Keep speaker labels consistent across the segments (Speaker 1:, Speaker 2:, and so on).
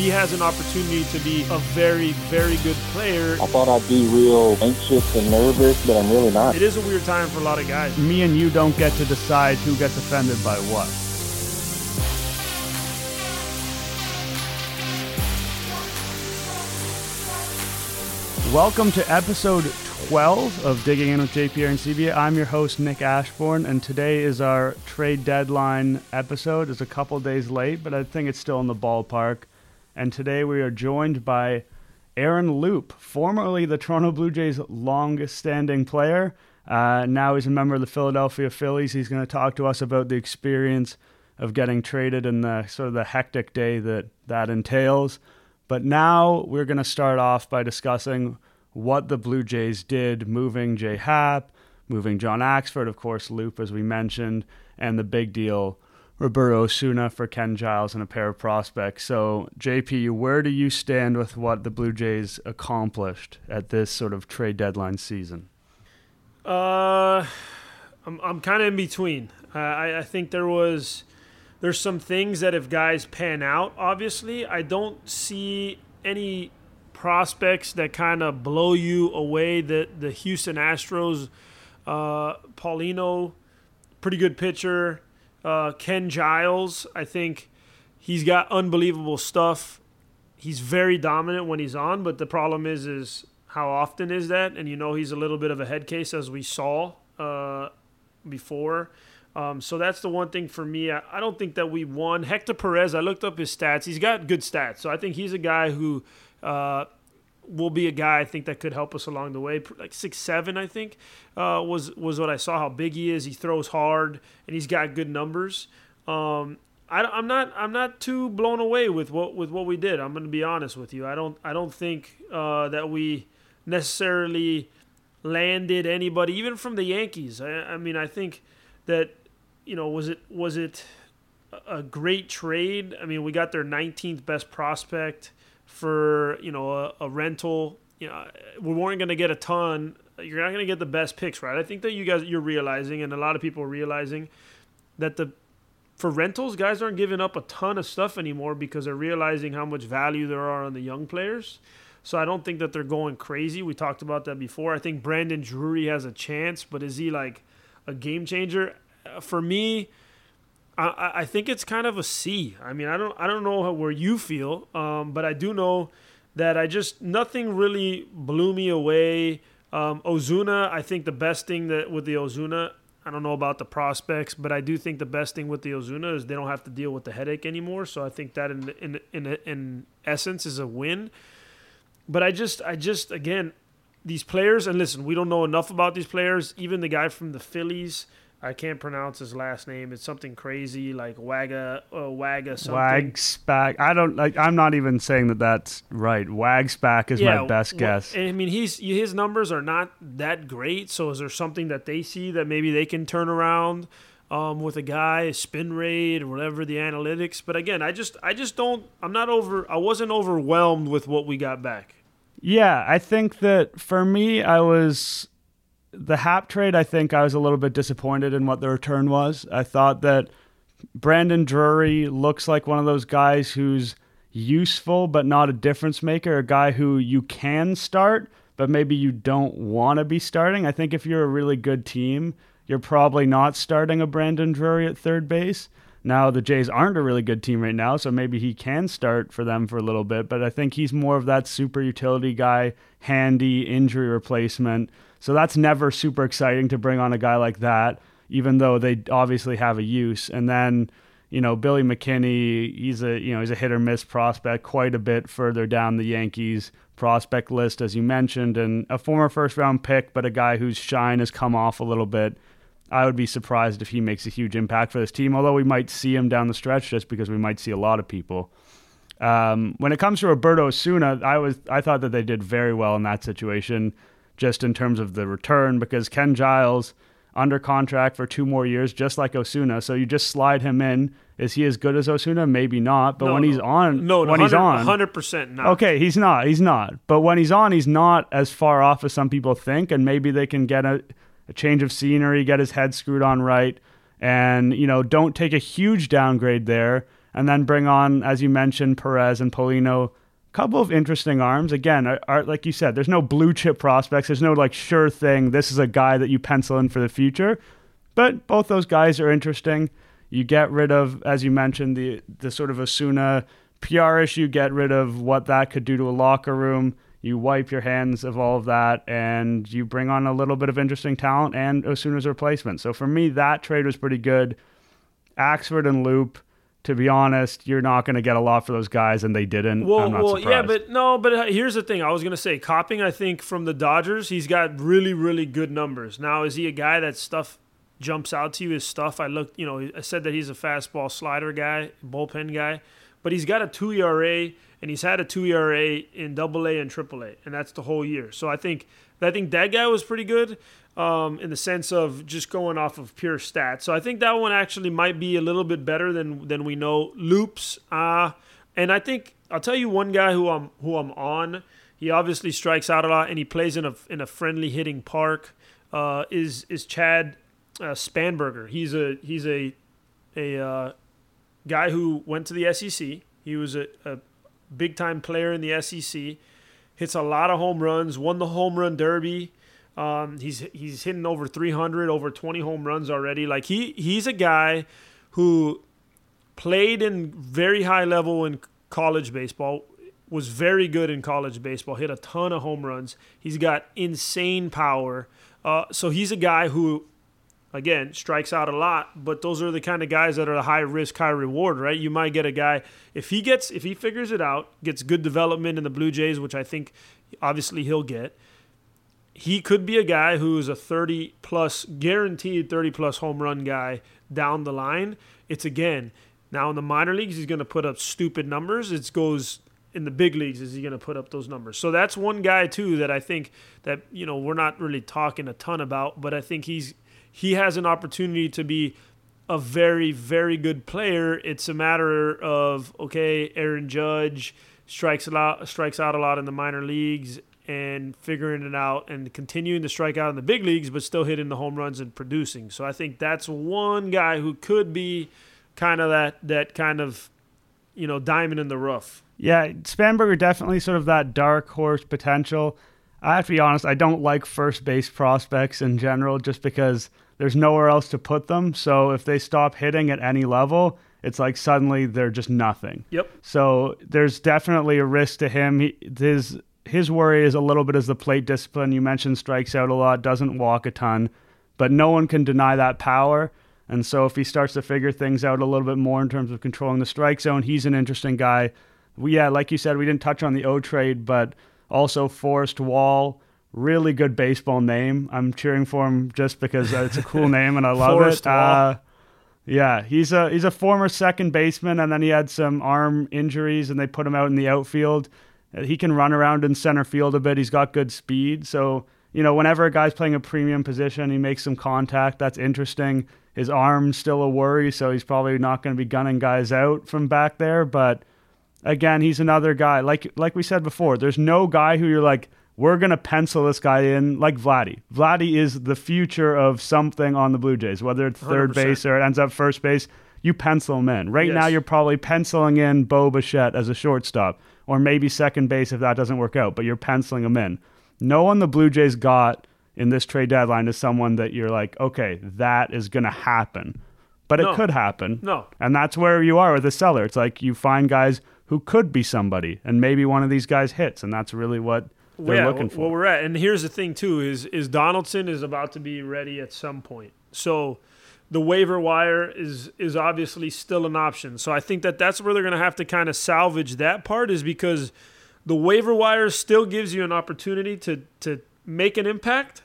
Speaker 1: he has an opportunity to be a very, very good player.
Speaker 2: I thought I'd be real anxious and nervous, but I'm really not.
Speaker 1: It is a weird time for a lot of guys.
Speaker 3: Me and you don't get to decide who gets offended by what. Welcome to episode 12 of Digging In with JPR and CBA. I'm your host, Nick Ashbourne, and today is our trade deadline episode. It's a couple days late, but I think it's still in the ballpark. And today we are joined by Aaron Loup, formerly the Toronto Blue Jays' longest standing player. Uh, now he's a member of the Philadelphia Phillies. He's going to talk to us about the experience of getting traded and the sort of the hectic day that that entails. But now we're going to start off by discussing what the Blue Jays did, moving Jay Happ, moving John Axford, of course, Loup, as we mentioned, and the big deal, Roberto Osuna for Ken Giles and a pair of prospects. So, JP, where do you stand with what the Blue Jays accomplished at this sort of trade deadline season?
Speaker 1: Uh, I'm, I'm kind of in between. Uh, I, I think there was there's some things that if guys pan out, obviously, I don't see any prospects that kind of blow you away. The the Houston Astros, uh, Paulino, pretty good pitcher. Uh, Ken Giles, I think he's got unbelievable stuff. He's very dominant when he's on, but the problem is is how often is that? And you know he's a little bit of a head case as we saw uh, before. Um, so that's the one thing for me. I, I, don't think that we won. Hector Perez, I looked up his stats. He's got good stats. So I think he's a guy who uh, will be a guy I think that could help us along the way. Like six seven, I think uh, was was what I saw. How big he is. He throws hard and he's got good numbers. Um, I, am not I'm not too blown away with what with what we did. I'm going to be honest with you. I don't I don't think uh, that we necessarily landed anybody, even from the Yankees. I, I mean, I think that you know, was it was it a great trade? I mean, we got their 19th best prospect for you know a, a rental. You know, we weren't going to get a ton. You're not going to get the best picks, right? I think that you guys you're realizing, and a lot of people are realizing that the for rentals, guys aren't giving up a ton of stuff anymore because they're realizing how much value there are on the young players. So I don't think that they're going crazy. We talked about that before. I think Brandon Drury has a chance, but is he like a game changer? Uh, for me, I, I think it's kind of a C. I mean, I don't I don't know how, where you feel, um, but I do know that I just nothing really blew me away. Um, Osuna, I think the best thing that with the Osuna, I don't know about the prospects, but I do think the best thing with the Osuna is they don't have to deal with the headache anymore. So I think that in in in in essence is a win. But I just I just again these players and listen, we don't know enough about these players. Even the guy from the Phillies I can't pronounce his last name. It's something crazy like Waga, uh, Waga something.
Speaker 3: Waguespack. I don't like. I'm not even saying that that's right. Waguespack is yeah, my best guess.
Speaker 1: I mean, he's his numbers are not that great. So is there something that they see that maybe they can turn around um, with a guy, spin rate or whatever the analytics? But again, I just I just don't. I'm not over. I wasn't overwhelmed with what we got back.
Speaker 3: Yeah, I think that for me, I was the Happ trade, I think I was a little bit disappointed in what the return was. I thought that Brandon Drury looks like one of those guys who's useful but not a difference maker, a guy who you can start, but maybe you don't want to be starting. I think if you're a really good team, you're probably not starting a Brandon Drury at third base. Now, the Jays aren't a really good team right now, so maybe he can start for them for a little bit, but I think he's more of that super utility guy, handy injury replacement so that's never super exciting to bring on a guy like that, even though they obviously have a use. And then, you know, Billy McKinney, he's a you know he's a hit or miss prospect, quite a bit further down the Yankees prospect list, as you mentioned, and a former first round pick, but a guy whose shine has come off a little bit. I would be surprised if he makes a huge impact for this team, although we might see him down the stretch just because we might see a lot of people. Um, when it comes to Roberto Osuna, I was I thought that they did very well in that situation just in terms of the return because Ken Giles under contract for two more years, just like Osuna. So you just slide him in. Is he as good as Osuna? Maybe not. But
Speaker 1: no,
Speaker 3: when he's on,
Speaker 1: no,
Speaker 3: when he's on,
Speaker 1: hundred percent not.
Speaker 3: Okay, he's not. He's not. But when he's on, he's not as far off as some people think. And maybe they can get a, a change of scenery, get his head screwed on right, and you know, don't take a huge downgrade there. and then bring on, as you mentioned, Perez and Paulino. Couple of interesting arms. Again, are, are, like you said, there's no blue chip prospects. There's no like sure thing. This is a guy that you pencil in for the future. But both those guys are interesting. You get rid of, as you mentioned, the the sort of Osuna PR issue. Get rid of what that could do to a locker room. You wipe your hands of all of that, and you bring on a little bit of interesting talent and Osuna's replacement. So for me, that trade was pretty good. Axford and Loup to be honest, you're not going to get a lot for those guys, and they didn't.
Speaker 1: Well, well, surprised. yeah, but no, but uh, here's the thing. I was going to say, Copping, I think from the Dodgers, he's got really, really good numbers. Now, is he a guy that stuff jumps out to you? His stuff. I looked, you know, I said that he's a fastball slider guy, bullpen guy, but he's got a two ERA, and he's had a two ERA in Double A and Triple A, and that's the whole year. So I think I think that guy was pretty good um, in the sense of just going off of pure stats. So I think that one actually might be a little bit better than than we know. Loops, uh, and I think I'll tell you one guy who I'm who I'm on. He obviously strikes out a lot, and he plays in a in a friendly hitting park. Uh, is is Chad uh, Spanberger? He's a he's a a uh, guy who went to the SEC. He was a, a big time player in the SEC. Hits a lot of home runs. Won the home run derby. Um, he's he's hitting over 300, over 20 home runs already. Like he he's a guy who played in very high level in college baseball, was very good in college baseball, hit a ton of home runs. He's got insane power. Uh, so he's a guy who, again, strikes out a lot. But those are the kind of guys that are the high risk, high reward, right? You might get a guy if he gets if he figures it out, gets good development in the Blue Jays, which I think obviously he'll get he could be a guy who's a 30 plus guaranteed 30 plus home run guy down the line. It's again now in the minor leagues he's going to put up stupid numbers. It goes in the big leagues is he going to put up those numbers. So that's one guy too that I think that you know we're not really talking a ton about, but I think he's he has an opportunity to be a very very good player. It's a matter of okay, Aaron Judge strikes a lot strikes out a lot in the minor leagues and figuring it out and continuing to strike out in the big leagues, but still hitting the home runs and producing. So I think that's one guy who could be kind of that that kind of you know diamond in the rough.
Speaker 3: Yeah, Spanberger definitely sort of that dark horse potential. I have to be honest, I don't like first base prospects in general just because there's nowhere else to put them. So if they stop hitting at any level, it's like suddenly they're just nothing.
Speaker 1: Yep.
Speaker 3: So there's definitely a risk to him. He, his his worry is a little bit as the plate discipline. You mentioned strikes out a lot, doesn't walk a ton, but no one can deny that power. And so if he starts to figure things out a little bit more in terms of controlling the strike zone, he's an interesting guy. We, yeah, like you said, we didn't touch on the O trade, but also Forrest Wall, really good baseball name. I'm cheering for him just because it's a cool name and I love
Speaker 1: Forrest
Speaker 3: it.
Speaker 1: Wall. Uh,
Speaker 3: yeah, he's a he's a former second baseman, and then he had some arm injuries, and they put him out in the outfield. Uh, he can run around in center field a bit. He's got good speed. So, you know, whenever a guy's playing a premium position, he makes some contact. That's interesting. His arm's still a worry, so he's probably not going to be gunning guys out from back there. But again, he's another guy. Like like we said before, there's no guy who you're like, we're going to pencil this guy in like Vladdy. Vladdy is the future of something on the Blue Jays, whether it's third 100%. base or it ends up first base. You pencil him in. Right yes. now, you're probably penciling in Bo Bichette as a shortstop or maybe second base if that doesn't work out, but you're penciling them in. No one the Blue Jays got in this trade deadline is someone that you're like, okay, that is going to happen. But no. it could happen.
Speaker 1: No.
Speaker 3: And that's where you are with the seller. It's like you find guys who could be somebody, and maybe one of these guys hits, and that's really what they're yeah, looking for.
Speaker 1: Well, we're at, and here's the thing too: is is Donaldson is about to be ready at some point. So the waiver wire is is obviously still an option. So I think that that's where they're going to have to kind of salvage that part is because the waiver wire still gives you an opportunity to to make an impact.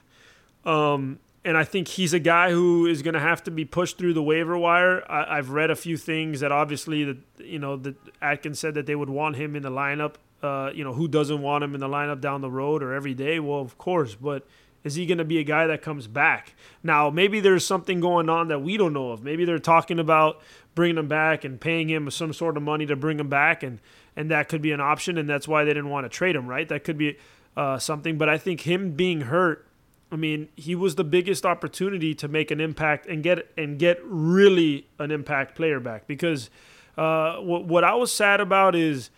Speaker 1: Um, and I think he's a guy who is going to have to be pushed through the waiver wire. I, have read a few things that obviously that you know that Atkins said that they would want him in the lineup. Uh, you know who doesn't want him in the lineup down the road or every day? Well, of course, but is he going to be a guy that comes back? Now, maybe there's something going on that we don't know of. Maybe they're talking about bringing him back and paying him some sort of money to bring him back, and and that could be an option, and that's why they didn't want to trade him, right? That could be uh, something. But I think him being hurt, I mean, he was the biggest opportunity to make an impact and get and get really an impact player back because. Uh, what what I was sad about is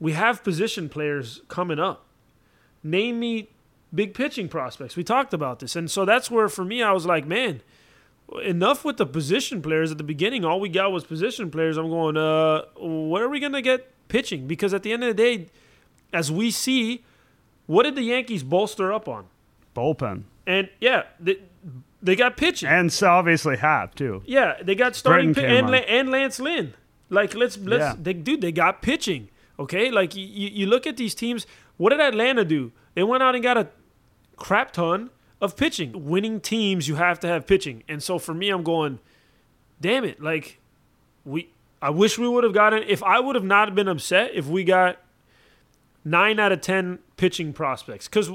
Speaker 1: we have position players coming up. Name me big pitching prospects. We talked about this, and so that's where for me I was like, man, enough with the position players at the beginning. All we got was position players. I'm going, uh, where are we gonna get pitching? Because at the end of the day, as we see, what did the Yankees bolster up on?
Speaker 3: Bullpen.
Speaker 1: And yeah, they, they got pitching.
Speaker 3: And so obviously Happ too.
Speaker 1: Yeah, they got starting
Speaker 3: Britton
Speaker 1: pi-
Speaker 3: came
Speaker 1: and, and Lance Lynn. Like let's let's
Speaker 3: Yeah.
Speaker 1: they, dude, they got pitching. Okay, like you you look at these teams. What did Atlanta do? They went out and got a crap ton of pitching. Winning teams, you have to have pitching. And so for me, I'm going, damn it, like we. I wish we would have gotten. If I would have not been upset if we got nine out of ten pitching prospects, because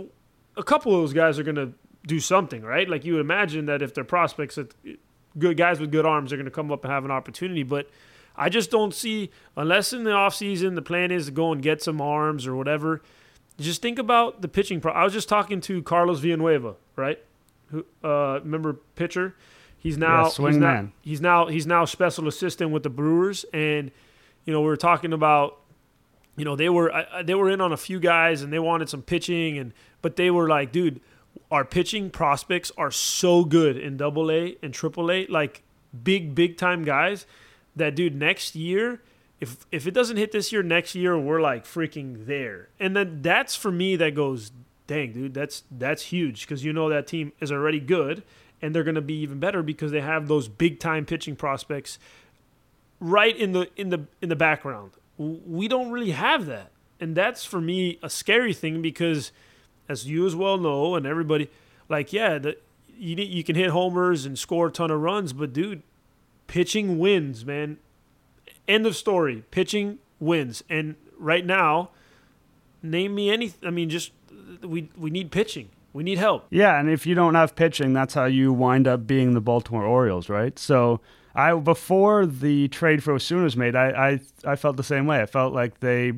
Speaker 1: a couple of those guys are gonna do something, right? Like you would imagine that if they're prospects, that good guys with good arms are gonna come up and have an opportunity, but. I just don't see unless in the offseason the plan is to go and get some arms or whatever. Just think about the pitching. Pro- I was just talking to Carlos Villanueva, right? Who uh, remember pitcher? He's now
Speaker 3: Yeah, swing
Speaker 1: he's now,
Speaker 3: man.
Speaker 1: he's now he's now special assistant with the Brewers, and you know we were talking about you know they were they were in on a few guys and they wanted some pitching and but they were like dude our pitching prospects are so good in double a and triple a like big big time guys that dude next year if if it doesn't hit this year next year we're like freaking there and then that's for me that goes dang dude that's that's huge because you know that team is already good and they're going to be even better because they have those big time pitching prospects right in the in the in the background. We don't really have that, and that's for me a scary thing because, as you as well know, and everybody, like yeah, the, you you can hit homers and score a ton of runs, but dude, pitching wins, man. End of story. Pitching wins, and right now, name me any. I mean, just we we need pitching. We need help.
Speaker 3: Yeah, and if you don't have pitching, that's how you wind up being the Baltimore Orioles, right? So I before the trade for Osuna was made, I, I I felt the same way. I felt like they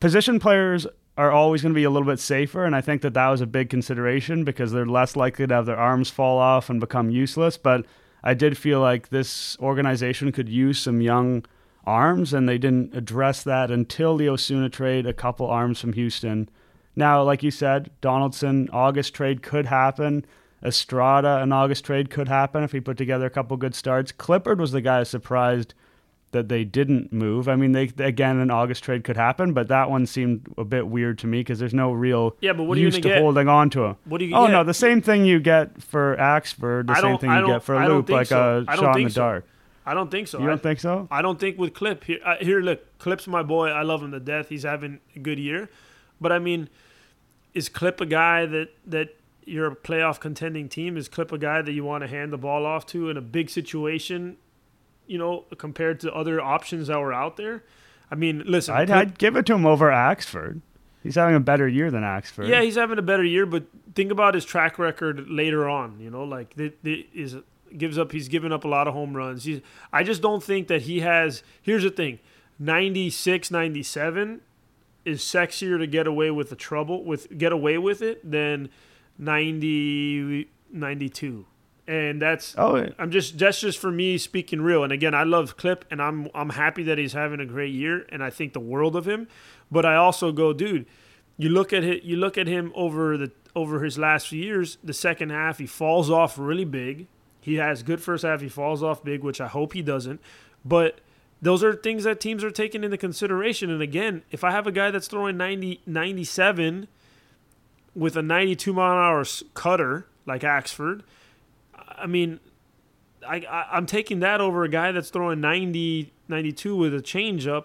Speaker 3: position players are always going to be a little bit safer, and I think that that was a big consideration because they're less likely to have their arms fall off and become useless. But I did feel like this organization could use some young arms, and they didn't address that until the Osuna trade. A couple arms from Houston. Now, like you said, Donaldson August trade could happen. Estrada an August trade could happen if he put together a couple good starts. Clippard was the guy surprised that they didn't move. I mean, they again an August trade could happen, but that one seemed a bit weird to me because there's no real
Speaker 1: Yeah, but what are you gonna get?
Speaker 3: holding on to him.
Speaker 1: What do you?
Speaker 3: Oh
Speaker 1: yeah.
Speaker 3: no, the same thing you get for Axford, the same thing you get for
Speaker 1: Loup,
Speaker 3: like
Speaker 1: so.
Speaker 3: Uh,
Speaker 1: a don't
Speaker 3: shot in the
Speaker 1: so.
Speaker 3: dark.
Speaker 1: I don't think so.
Speaker 3: You
Speaker 1: I-
Speaker 3: don't think so?
Speaker 1: I don't think with Clip here. Uh, here, look, Clip's my boy. I love him to death. He's having a good year, but I mean, is Clip a guy that that you're a playoff contending team? Is Clip a guy that you want to hand the ball off to in a big situation? You know, compared to other options that were out there. I mean, listen,
Speaker 3: I'd,
Speaker 1: Clip-
Speaker 3: I'd give it to him over Axford. He's having a better year than Axford.
Speaker 1: yeah, he's having a better year, but think about his track record later on. You know, like the, the, is gives up. He's given up a lot of home runs. He's, I just don't think that he has. Here's the thing: 96, 97 is sexier to get away with the trouble with get away with it than 90, 92. And that's
Speaker 3: Oh, yeah.
Speaker 1: I'm just that's just for me speaking real. And again, I love Clip, and I'm I'm happy that he's having a great year, and I think the world of him. But I also go, dude. You look at it. You look at him over the over his last few years. The second half, he falls off really big. He has good first half. He falls off big, which I hope he doesn't. But those are things that teams are taking into consideration. And again, if I have a guy that's throwing 90, 97 with a 92 mile an hour cutter like Axford, I mean, I, I, I'm taking that over a guy that's throwing 90, 92 with a changeup.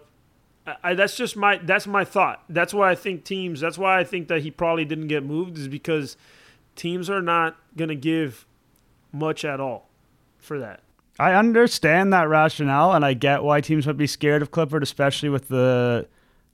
Speaker 1: I, that's just my that's my thought. That's why I think teams. That's why I think that he probably didn't get moved is because teams are not going to give much at all for that.
Speaker 3: I understand that rationale, and I get why teams might be scared of Clippard, especially with the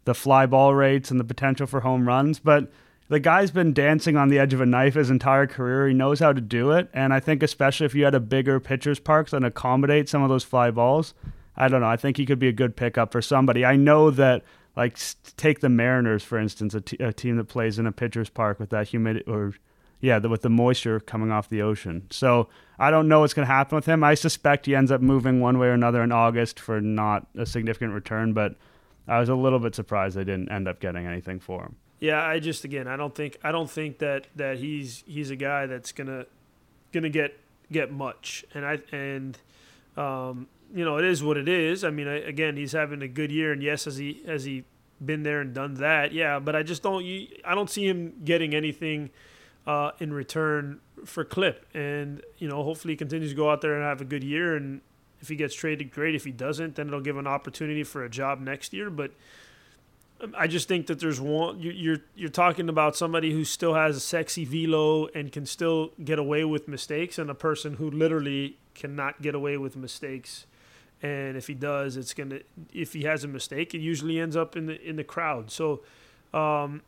Speaker 3: the fly ball rates and the potential for home runs. But the guy's been dancing on the edge of a knife his entire career. He knows how to do it, and I think especially if you had a bigger pitcher's park that accommodate some of those fly balls, I don't know. I think he could be a good pickup for somebody. I know that. Like take the Mariners for instance, a, t- a team that plays in a pitcher's park with that humidity or yeah, the, with the moisture coming off the ocean. So I don't know what's going to happen with him. I suspect he ends up moving one way or another in August for not a significant return, but I was a little bit surprised they didn't end up getting anything for him.
Speaker 1: Yeah, I just again, I don't think I don't think that that he's he's a guy that's gonna gonna get get much, and I and um, you know it is what it is. I mean, I, again, he's having a good year, and yes, as he has he been there and done that? Yeah, but I just don't I don't see him getting anything uh, in return for Clip, and you know hopefully he continues to go out there and have a good year, and if he gets traded, great. If he doesn't, then it'll give an opportunity for a job next year, but I just think that there's one. You're you're talking about somebody who still has a sexy velo and can still get away with mistakes, and a person who literally cannot get away with mistakes. And if he does, it's gonna. If he has a mistake, it usually ends up in the in the crowd. So, um,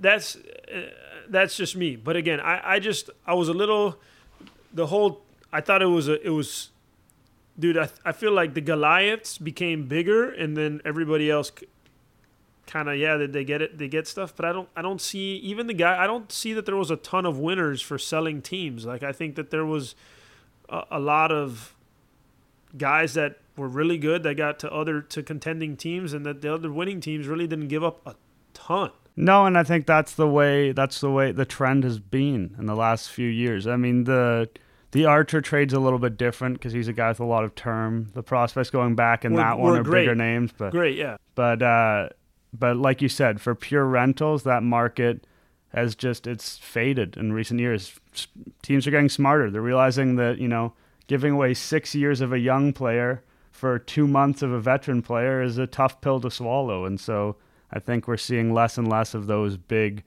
Speaker 1: that's uh, that's just me. But again, I I just I was a little. The whole I thought it was a it was dude, I, I feel like the Goliaths became bigger, and then everybody else kind of yeah they get it they get stuff but i don't i don't see even the guy i don't see that there was a ton of winners for selling teams like i think that there was a, a lot of guys that were really good that got to other to contending teams and that the other winning teams really didn't give up a ton
Speaker 3: no and i think that's the way that's the way the trend has been in the last few years i mean the the Archer trade's a little bit different because he's a guy with a lot of term. The prospects going back in
Speaker 1: We're-
Speaker 3: that one
Speaker 1: we're great.
Speaker 3: bigger names, but
Speaker 1: great yeah
Speaker 3: but uh, but like you said, for pure rentals, that market has just it's faded in recent years. Teams are getting smarter. They're realizing that you know giving away six years of a young player for two months of a veteran player is a tough pill to swallow, and so I think we're seeing less and less of those big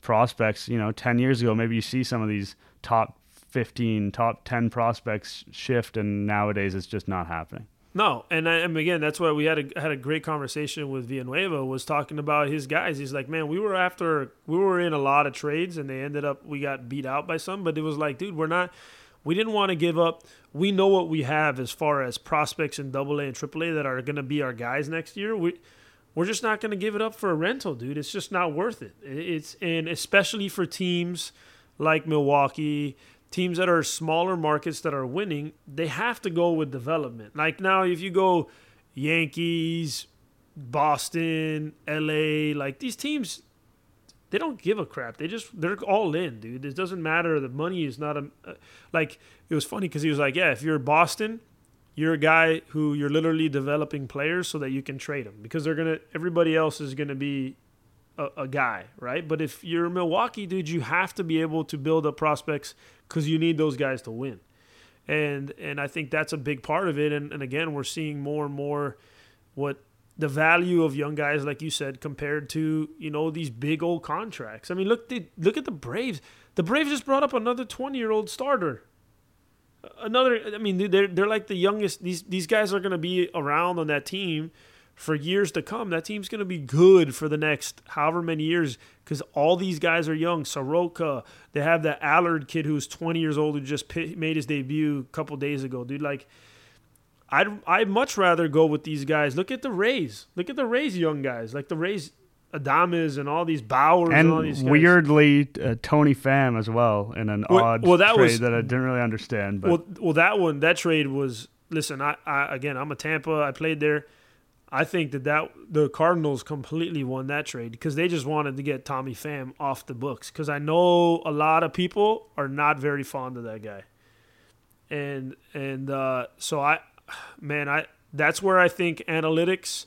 Speaker 3: prospects. You know, ten years ago, maybe you see some of these top 15, top 10 prospects shift, and nowadays it's just not happening.
Speaker 1: No, and, I, and again, that's why we had a had a great conversation with Villanueva. Was talking about his guys. He's like, man, we were after we were in a lot of trades, and they ended up we got beat out by some. But it was like, dude, we're not. We didn't want to give up. We know what we have as far as prospects in Double A and Triple A that are going to be our guys next year. We we're just not going to give it up for a rental, dude. It's just not worth it. It's and especially for teams like Milwaukee, teams that are smaller markets that are winning, they have to go with development. Like now, if you go Yankees, Boston, LA, like these teams, they don't give a crap. They just they're all in, dude. It doesn't matter. The money is not a uh, like. It was funny because he was like, yeah, if you're Boston, you're a guy who you're literally developing players so that you can trade them because they're gonna. Everybody else is gonna be a, a guy, right? But if you're Milwaukee, dude, you have to be able to build up prospects because you need those guys to win. And and I think that's a big part of it. And, and again, we're seeing more and more what the value of young guys, like you said, compared to you know these big old contracts. I mean, look the, look at the Braves. The Braves just brought up another twenty year old starter. Another, I mean, they're they're like the youngest. These these guys are going to be around on that team for years to come. That team's going to be good for the next however many years because all these guys are young. Soroka, they have that Allard kid who's 20 years old who just made his debut a couple days ago, dude. Like, I'd I'd much rather go with these guys. Look at the Rays. Look at the Rays young guys, like the Rays Adames and all these Bauers and, all these guys.
Speaker 3: weirdly, uh, Tommy Pham as well in an
Speaker 1: Well-
Speaker 3: odd
Speaker 1: well, that
Speaker 3: trade
Speaker 1: was-
Speaker 3: that I didn't really understand. But
Speaker 1: Well, well, that one, that trade was. Listen, I, I again, I'm a Tampa. I played there. I think that that the Cardinals completely won that trade because they just wanted to get Tommy Pham off the books. Because I know a lot of people are not very fond of that guy, and and uh, so I, man, I that's where I think analytics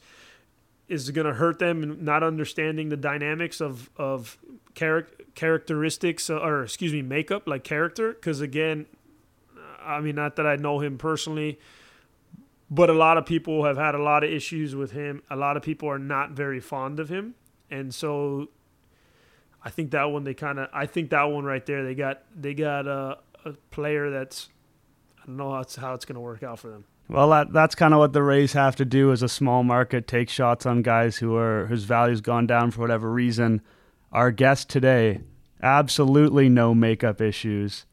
Speaker 1: is going to hurt them in not understanding the dynamics of of charac- characteristics uh, or excuse me makeup like character because again I mean not that I know him personally but a lot of people have had a lot of issues with him. A lot of people are not very fond of him. And so I think that one they kind of I think that one right there they got they got a, a player that's I don't know how it's, how it's going to work out for them
Speaker 3: well, that that's kind of what the Rays have to do as a small market. Take shots on guys who are whose value's gone down for whatever reason. Our guest today, absolutely no makeup issues,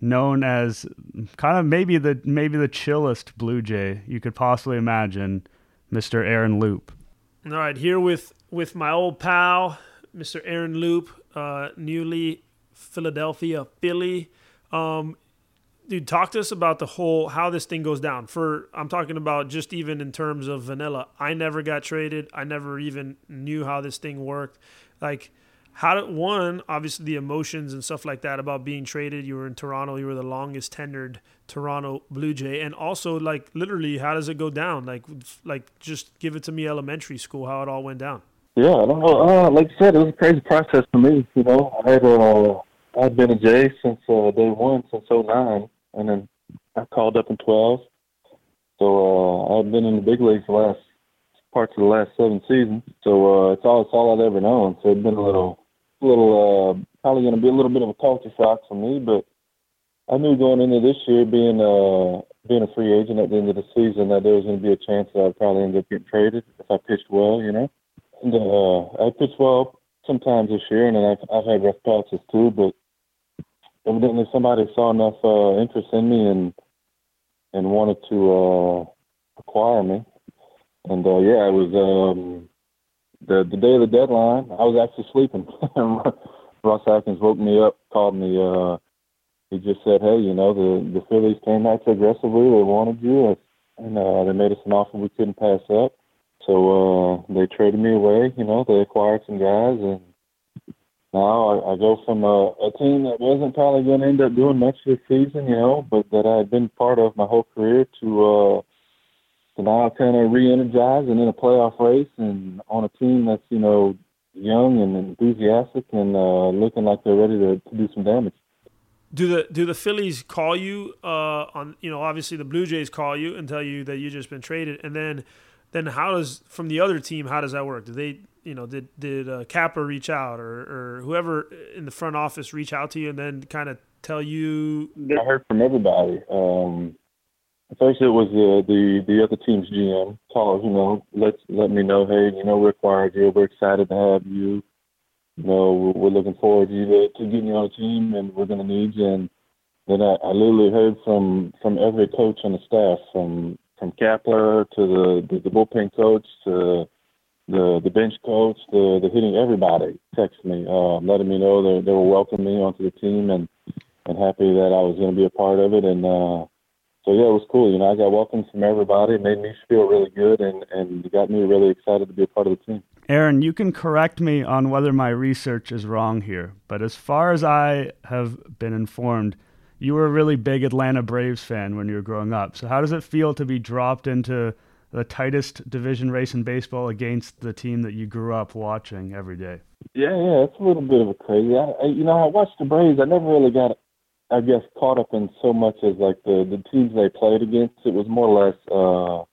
Speaker 3: known as kind of maybe the maybe the chillest Blue Jay you could possibly imagine, Mr. Aaron Loup.
Speaker 1: All right, here with with my old pal, Mr. Aaron Loup, uh, newly Philadelphia, Philly. Um, dude, talk to us about the whole how this thing goes down. For I'm talking about just even in terms of vanilla. I never got traded. I never even knew how this thing worked. Like, how did one obviously the emotions and stuff like that about being traded? You were in Toronto. You were the longest tenured Toronto Blue Jay, and also like literally, how does it go down? Like, like just give it to me elementary school how it all went down.
Speaker 2: Yeah, I don't know. Uh, like you said, it was a crazy process for me. You know, I had uh, I'd been a Jay since uh, day one, since '09, and then I called up in 12. So uh, I've been in the big leagues the last parts of the last seven seasons. So uh, it's all it's all I've ever known. So it's been a little, little uh, probably going to be a little bit of a culture shock for me, but I knew going into this year, being uh, being a free agent at the end of the season, that there was going to be a chance that I'd probably end up getting traded if I pitched well, you know. And uh, I pitched well sometimes this year, and then I've, I've had rough patches too. But evidently, somebody saw enough uh, interest in me and and wanted to uh, acquire me. And uh, yeah, it was um, the the day of the deadline. I was actually sleeping. Ross Atkins woke me up, called me. Uh, he just said, "Hey, you know, the the Phillies came out so aggressively. They wanted you, and uh, they made us an offer we couldn't pass up." So uh, they traded me away. You know, they acquired some guys, and now I, I go from a, a team that wasn't probably going to end up doing much this season, you know, but that I had been part of my whole career to uh, to now kind of re-energize and in a playoff race and on a team that's you know young and enthusiastic and uh, looking like they're ready to, to do some damage.
Speaker 1: Do the do the Phillies call you uh, on you know obviously the Blue Jays call you and tell you that you just been traded and then then how does from the other team how does that work? Do they you know did did uh, Kappa reach out or or whoever in the front office reach out to you and then kind of tell you?
Speaker 2: I heard from everybody. Um, first, it was the the the other team's GM called. You know, let let me know. Hey, you know, we're acquired you. We're excited to have you. You know, we're, looking forward to you to, to getting you on the team, and we're going to need you. And then I, I literally heard from from every coach on the staff, from from Kapler to the, the, the bullpen coach to the the bench coach, the the hitting everybody texted me, uh, letting me know that they were welcoming me onto the team and and happy that I was going to be a part of it. And uh, so yeah, it was cool. You know, I got welcomed from everybody. Made me feel really good and and got me really excited to be a part of the team.
Speaker 3: Aaron, you can correct me on whether my research is wrong here, but as far as I have been informed, you were a really big Atlanta Braves fan when you were growing up. So how does it feel to be dropped into the tightest division race in baseball against the team that you grew up watching every day?
Speaker 2: Yeah, yeah, it's a little bit of a crazy. I, I, you know, I watched the Braves. I never really got, I guess, caught up in so much as like the the teams they played against. It was more or less. uh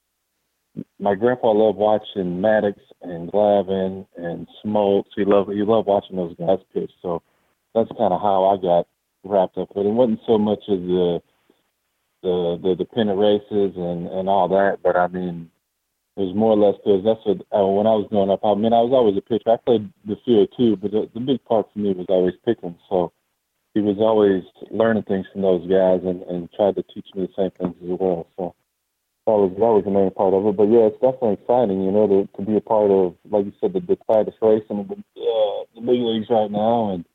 Speaker 2: my grandpa loved watching Maddux and Glavine and Smoltz. He loved he loved watching those guys pitch. So that's kind of how I got wrapped up with. It wasn't so much as the the the, pennant races and and all that, but I mean, it was more or less because that's what uh, when I was growing up. I mean, I was always a pitcher. I played the field too, but the, the big part for me was always picking. So he was always learning things from those guys and and tried to teach me the same things as well. So that was that was the main part of it. But yeah, it's definitely exciting, you know, to to be a part of, like you said, the the tightest race in the uh, the big leagues right now, and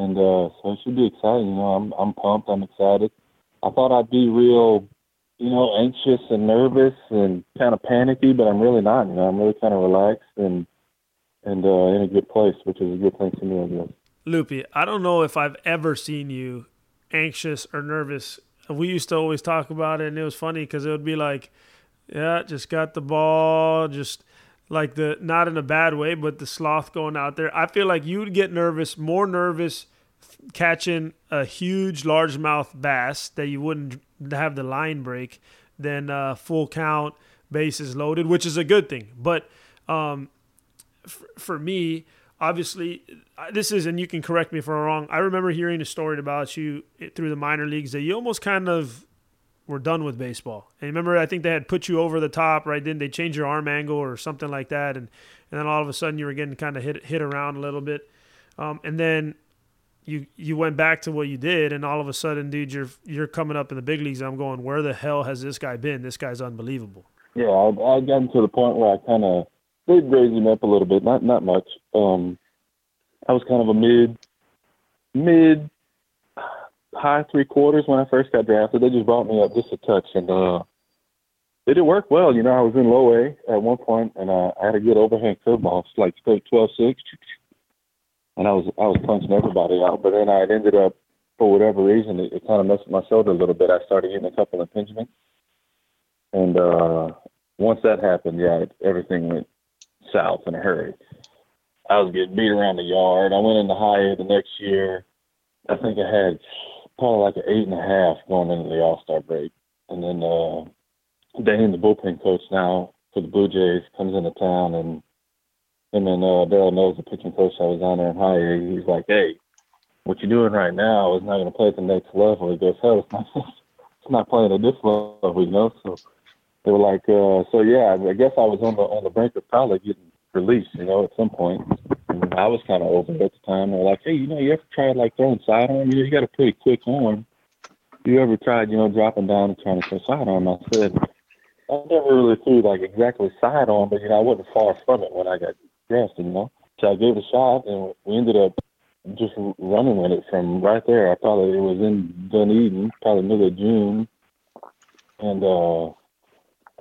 Speaker 2: and uh, so it should be exciting. You know, I'm I'm pumped. I'm excited. I thought I'd be real, you know, anxious and nervous and kind of panicky, but I'm really not. You know, I'm really kind of relaxed and and uh, in a good place, which is a good thing to me, I guess.
Speaker 1: Loopy, I don't know if I've ever seen you anxious or nervous. We used to always talk about it, and it was funny because it would be like, "Yeah, just got the ball, just." like the not in a bad way, but the sloth going out there. I feel like you'd get nervous, more nervous catching a huge largemouth bass that you wouldn't have the line break than uh, full count bases loaded, which is a good thing. But um, f- for me, obviously, this is, and you can correct me if I'm wrong. I remember hearing a story about you through the minor leagues that you almost kind of we're done with baseball. And remember, I think they had put you over the top, right? Then they changed your arm angle or something like that, and and then all of a sudden you were getting kind of hit hit around a little bit, um, and then you you went back to what you did, and all of a sudden, dude, you're you're coming up in the big leagues. I'm going, where the hell has this guy been? This guy's unbelievable.
Speaker 2: Yeah, I, I gotten to the point where I kind of did raise him up a little bit, not not much. Um, I was kind of a mid mid high three quarters when I first got drafted. They just brought me up just a touch, and uh, it did work well. You know, I was in low A at one point, and uh, I had a good overhand curveball, like straight 12-6, and I was I was punching everybody out. But then I ended up, for whatever reason, it, it kind of messed with my shoulder a little bit. I started getting a couple impingements, and uh, once that happened, yeah, it, everything went south in a hurry. I was getting beat around the yard. I went into high A the next year. I think I had probably like an eight and a half going into the All Star break, and then uh, Dane, the bullpen coach now for the Blue Jays, comes into town, and and then uh, Darold Knowles the pitching coach I was on there in high A. He's like, "Hey, what you're doing right now is not going to play at the next level." He goes, "Hell, it's not, it's not playing at this level, you know." So they were like, uh, "So yeah, I guess I was on the on the brink of probably getting released, you know, at some point." And I was kind of over at the time. They're like, "Hey, you know, you ever tried like throwing sidearm? You know, you got a pretty quick arm. You ever tried, you know, dropping down and trying to throw sidearm?" I said. I never really threw like exactly sidearm, but you know I wasn't far from it when I got You know, so I gave it a shot, and we ended up just running with it from right there. I probably it was in Dunedin, probably middle of June, and uh,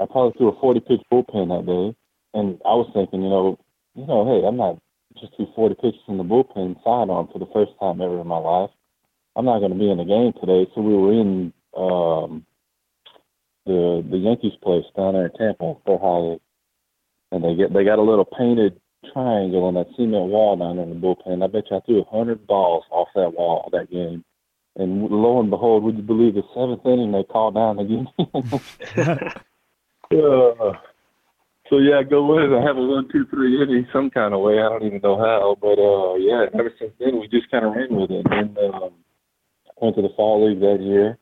Speaker 2: I probably threw a 40 pitch bullpen that day. And I was thinking, you know, you know, hey, I'm not just threw 40 pitches in the bullpen sidearm for the first time ever in my life. I'm not going to be in the game today, so we were in um, the the Yankees place down there in Tampa High, and they get they got a little painted triangle on that cement wall down there in the bullpen. I bet you I threw a hundred balls off that wall that game. And lo and behold, would you believe the seventh inning they called down again? uh, so yeah, go with it. I have a one, two, three inning some kind of way. I don't even know how, but uh, yeah. Ever since then, we just kind of ran with it. And um, went to the fall league that year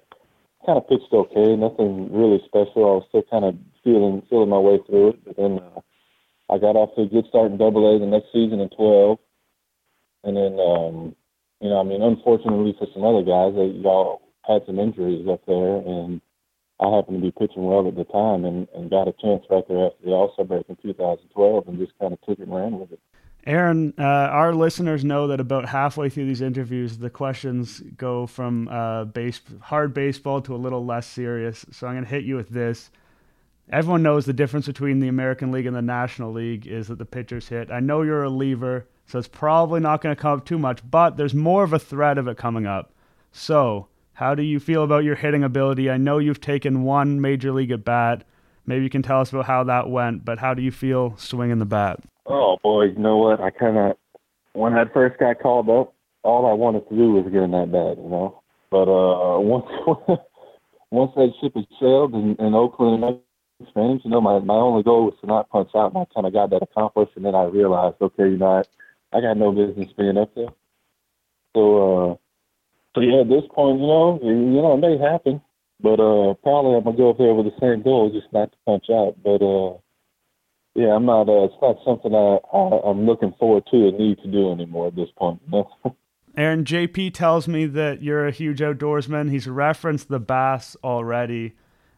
Speaker 2: kind of pitched okay, nothing really special. I was still kind of feeling feeling my way through it. But then uh, I got off to a good start in Double A the next season in 12, and then um, you know, I mean, unfortunately for some other guys, they all had some injuries up there, and I happened to be pitching well at the time, and, and got a chance right there after the All Star break in 2012, and just kind of took it and ran with it.
Speaker 3: Aaron, uh, our listeners know that about halfway through these interviews, the questions go from uh, base, hard baseball to a little less serious. So I'm going to hit you with this. Everyone knows the difference between the American League and the National League is that the pitchers hit. I know you're a reliever, so it's probably not going to come up too much, but there's more of a threat of it coming up. So, how do you feel about your hitting ability? I know you've taken one major league at bat. Maybe you can tell us about how that went, but how do you feel swinging the bat?
Speaker 2: Oh boy, you know what? I kind of when I first got called up, all I wanted to do was get in that bat, you know. But uh, once once that ship had sailed in, in Oakland and you know, my my only goal was to not punch out, and I kind of got that accomplished. And then I realized, okay, you know, I, I got no business being up there. So, uh, so yeah, at this point, you know, you, you know, it may happen, but uh, probably I'm gonna go up there with the same goal, just not to punch out. But uh, yeah, I'm not. Uh, it's not something I, I I'm looking forward to and need to do anymore at this point.
Speaker 3: Aaron JP tells me that you're a huge outdoorsman. He's referenced the bass already.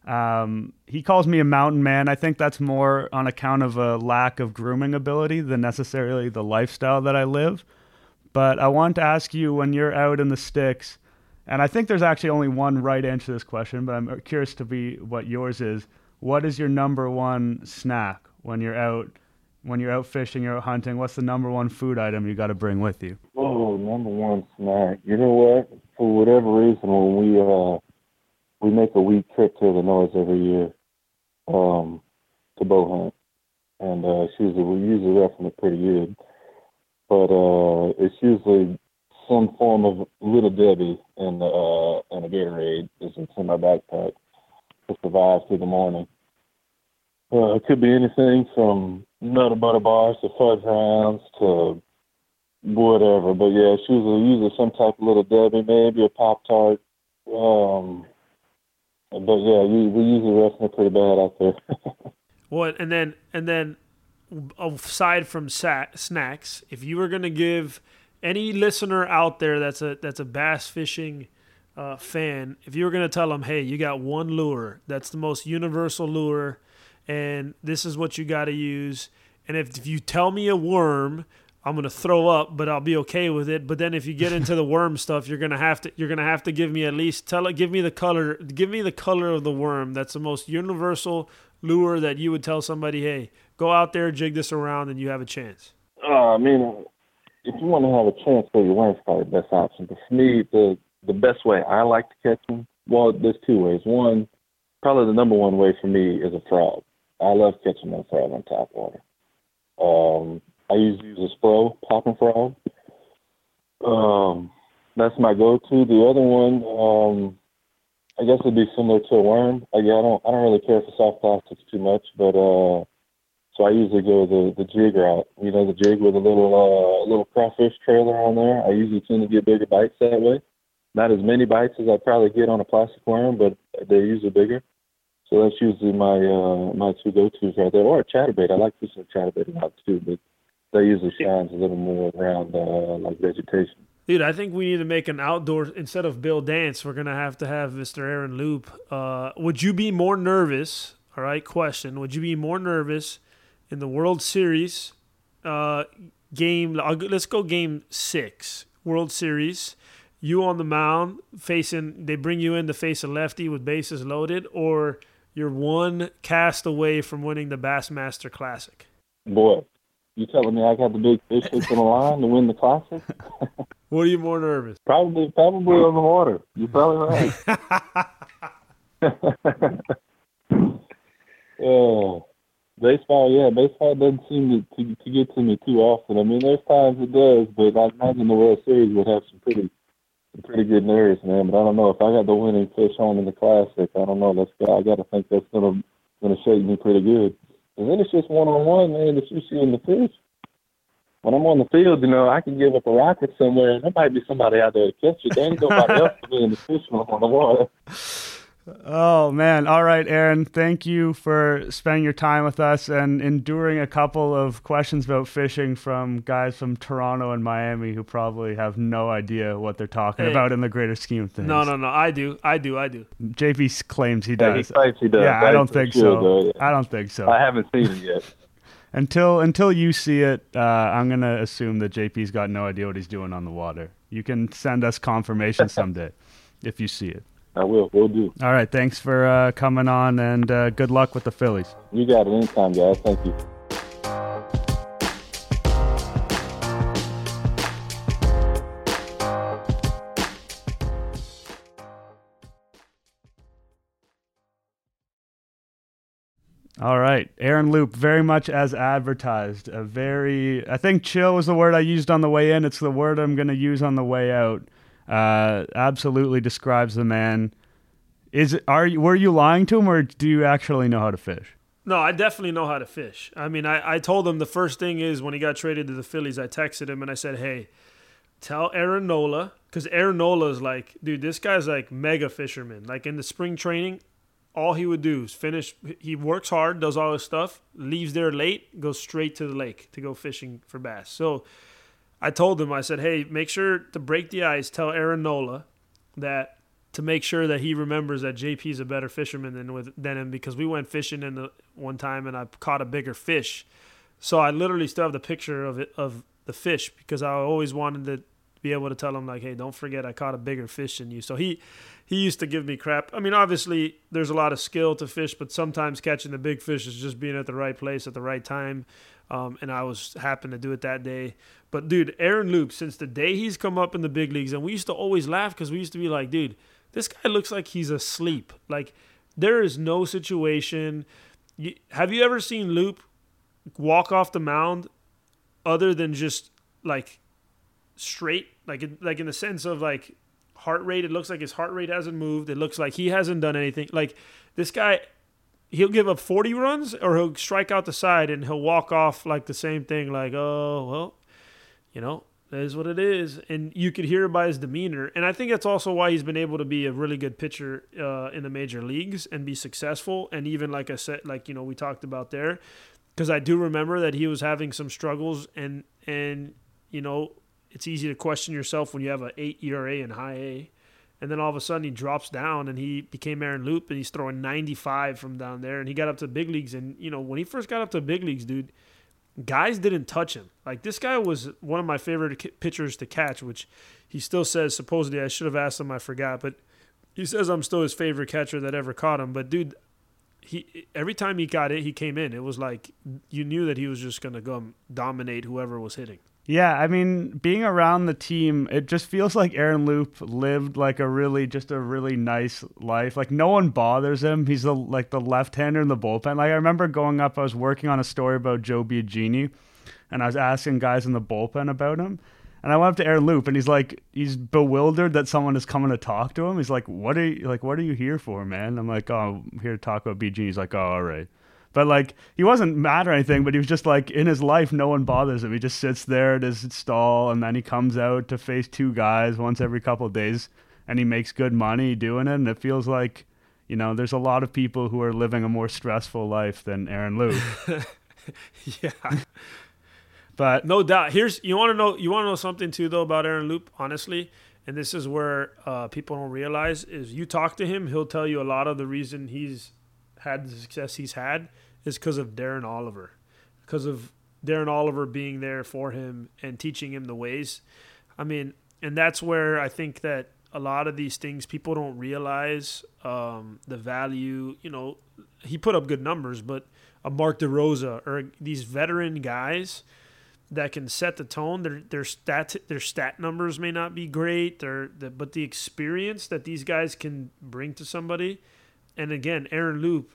Speaker 3: Um, he calls me a mountain man. I think that's more on account of a lack of grooming ability than necessarily the lifestyle that I live. But I want to ask you when you're out in the sticks, and I think there's actually only one right answer to this question, but I'm curious to be what yours is. What is your number one snack? when you're out when you're out fishing, you're out hunting, what's the number one food item you got to bring with you?
Speaker 2: Oh, number one snack. You know what? For whatever reason, when we uh we make a week trip to Illinois every year, um, to bow hunt, and uh, it's usually we usually roughing it pretty good, but uh, it's usually some form of little Debbie and uh a Gatorade is in my backpack to survive through the morning. Uh, it could be anything from nutter butter bars to fudge rounds to whatever. But yeah, it's usually usually some type of little Debbie, maybe a Pop Tart. Um, but yeah, we, we usually wrestling it pretty bad out there.
Speaker 1: well, and then and then aside from snacks, if you were going to give any listener out there that's a that's a bass fishing uh, fan, if you were going to tell them, hey, you got one lure that's the most universal lure and this is what you got to use. And if, if you tell me a worm I'm gonna throw up, but I'll be okay with it. But then if you get into the worm stuff, you're gonna have to you're gonna have to give me at least tell it give me the color give me the color of the worm. That's the most universal lure that you would tell somebody, hey, go out there, jig this around, and you have a chance.
Speaker 2: Uh, I mean, if you want to have a chance for your worm's probably the best option. But for me, the the best way I like to catch them, well, there's two ways. One, probably the number one way for me is a frog. I love catching a frog on top water. Um, I usually use a Spro popping frog. Um, that's my go-to. The other one, um, I guess it'd be similar to a worm. I, I don't, I don't really care for soft plastics too much, but uh, so I usually go the the jig route. You know, the jig with a little uh, little crawfish trailer on there. I usually tend to get bigger bites that way. Not as many bites as I probably get on a plastic worm, but they're usually bigger. So that's usually my uh, my two go-tos right there. Or a chatterbait. I like fishing a chatterbait a lot too, but that usually shines a little more around uh, like vegetation.
Speaker 1: Dude, I think we need to make an outdoor instead of Bill Dance. We're gonna have to have Mr. Aaron Loup. Uh, would you be more nervous? All right, question: Would you be more nervous in the World Series uh, game? Let's go game six, World Series. You on the mound facing? They bring you in to face a lefty with bases loaded, or you're one cast away from winning the Bassmaster Classic.
Speaker 2: Boy, you telling me I got the big fish on the line to win the classic?
Speaker 1: what are you more nervous?
Speaker 2: Probably, probably on the water. You're probably right. oh, baseball, yeah, baseball doesn't seem to, to to get to me too often. I mean, there's times it does, but I imagine the World Series would have some pretty some pretty good nerves, man. But I don't know if I got the winning fish home in the classic. I don't know. That's I got to think that's gonna gonna shake me pretty good. And then it's just one on one, man. If you're seeing the fish, when I'm on the field, you know, I can give up a rocket somewhere, and there might be somebody out there to catch it. There ain't nobody else to be in the fish when I'm on the water.
Speaker 3: Oh man! All right, Aaron. Thank you for spending your time with us and enduring a couple of questions about fishing from guys from Toronto and Miami who probably have no idea what they're talking hey, about in the greater scheme of things.
Speaker 1: No, no, no. I do. I do. I do.
Speaker 3: JP claims he does.
Speaker 2: Yeah, he claims he does.
Speaker 3: Yeah, I don't think so. Though, yeah. I don't think so.
Speaker 2: I haven't seen it yet.
Speaker 3: until until you see it, uh, I'm gonna assume that JP's got no idea what he's doing on the water. You can send us confirmation someday if you see it.
Speaker 2: I will. We'll do.
Speaker 3: All right. Thanks for uh, coming on, and uh, good luck with the Phillies.
Speaker 2: You got it. Anytime, guys. Thank you.
Speaker 3: All right, Aaron Loup, very much as advertised. A very, I think, chill was the word I used on the way in. It's the word I'm going to use on the way out. Uh, absolutely describes the man. Is are you, were you lying to him, or do you actually know how to fish?
Speaker 1: No, I definitely know how to fish. I mean, I, I told him the first thing is when he got traded to the Phillies, I texted him and I said, hey, tell Aaron Nola, because Aaron Nola is like, dude, this guy's like mega fisherman. Like in the spring training, all he would do is finish. He works hard, does all his stuff, leaves there late, goes straight to the lake to go fishing for bass. So I told him, I said, hey, make sure to break the ice. Tell Aaron Nola that to make sure that he remembers that JP is a better fisherman than with than him because we went fishing in the one time and I caught a bigger fish. So I literally still have the picture of it of the fish because I always wanted to be able to tell him like, hey, don't forget I caught a bigger fish than you. So he he used to give me crap. I mean, obviously there's a lot of skill to fish, but sometimes catching the big fish is just being at the right place at the right time. Um, and I was happened to do it that day. But dude, Aaron Loup, since the day he's come up in the big leagues, and we used to always laugh because we used to be like, dude, this guy looks like he's asleep. Like there is no situation. have you ever seen Loup walk off the mound other than just like straight, like like in the sense of like heart rate? It looks like his heart rate hasn't moved. It looks like he hasn't done anything. Like this guy, he'll give up 40 runs or he'll strike out the side and he'll walk off like the same thing. Like oh well, you know that is what it is, and you could hear by his demeanor. And I think that's also why he's been able to be a really good pitcher uh, in the major leagues and be successful. And even like I said, like you know we talked about there, because I do remember that he was having some struggles, and and you know it's easy to question yourself when you have an eight ERA in high A, and then all of a sudden he drops down and he became Aaron Loup and he's throwing 95 from down there, and he got up to big leagues. And you know when he first got up to big leagues, dude guys didn't touch him. Like this guy was one of my favorite pitchers to catch, which he still says supposedly I should have asked him, I forgot, but he says I'm still his favorite catcher that ever caught him. But dude, he every time he got it, he came in. It was like you knew that he was just gonna go dominate whoever was hitting.
Speaker 3: Yeah, I mean, being around the team, it just feels like Aaron Loup lived like a really, just a really nice life. Like no one bothers him. He's the like the left-hander in the bullpen. Like I remember going up, I was working on a story about Joe Biagini, and I was asking guys in the bullpen about him. And I went up to Aaron Loup, and he's like, he's bewildered that someone is coming to talk to him. He's like, "What are you like? What are you here for, man?" I'm like, "Oh, I'm here to talk about BG." He's like, "Oh, all right." But like he wasn't mad or anything, but he was just like in his life, no one bothers him. He just sits there at his stall, and then he comes out to face two guys once every couple of days, and he makes good money doing it. And it feels like, you know, there's a lot of people who are living a more stressful life than Aaron Loup.
Speaker 1: yeah.
Speaker 3: But
Speaker 1: no doubt. Here's you want to know you want to know something too though about Aaron Loup, honestly, and this is where uh, people don't realize is you talk to him, he'll tell you a lot of the reason he's had the success he's had is because of Darren Oliver, because of Darren Oliver being there for him and teaching him the ways. I mean, and that's where I think that a lot of these things people don't realize um, the value. You know, he put up good numbers, but a Mark DeRosa or these veteran guys that can set the tone. Their their stat their stat numbers may not be great, their the, but the experience that these guys can bring to somebody and again, Aaron Loup,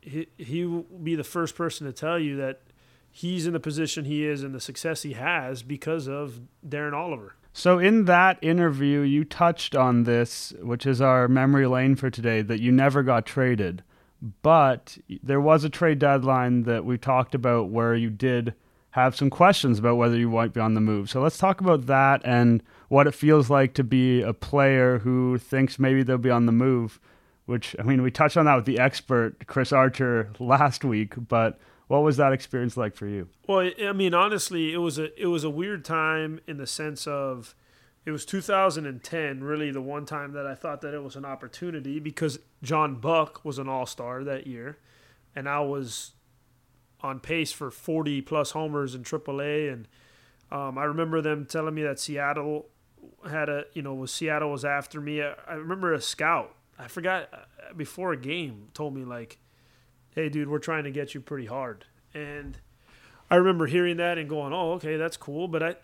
Speaker 1: he, he will be the first person to tell you that he's in the position he is and the success he has because of Darren Oliver.
Speaker 3: So, in that interview, you touched on this, which is our memory lane for today, that you never got traded. But there was a trade deadline that we talked about where you did have some questions about whether you might be on the move. So, let's talk about that and what it feels like to be a player who thinks maybe they'll be on the move which I mean, we touched on that with the expert Chris Archer last week, but what was that experience like for you?
Speaker 1: Well, I mean, honestly, it was a it was a weird time in the sense of it was 2010, really the one time that I thought that it was an opportunity because John Buck was an All Star that year, and I was on pace for 40 plus homers in AAA, and um, I remember them telling me that Seattle had a you know was Seattle was after me. I, I remember a scout I forgot uh, before a game told me like, "Hey, dude, we're trying to get you pretty hard." And I remember hearing that and going, "Oh, okay, that's cool." But I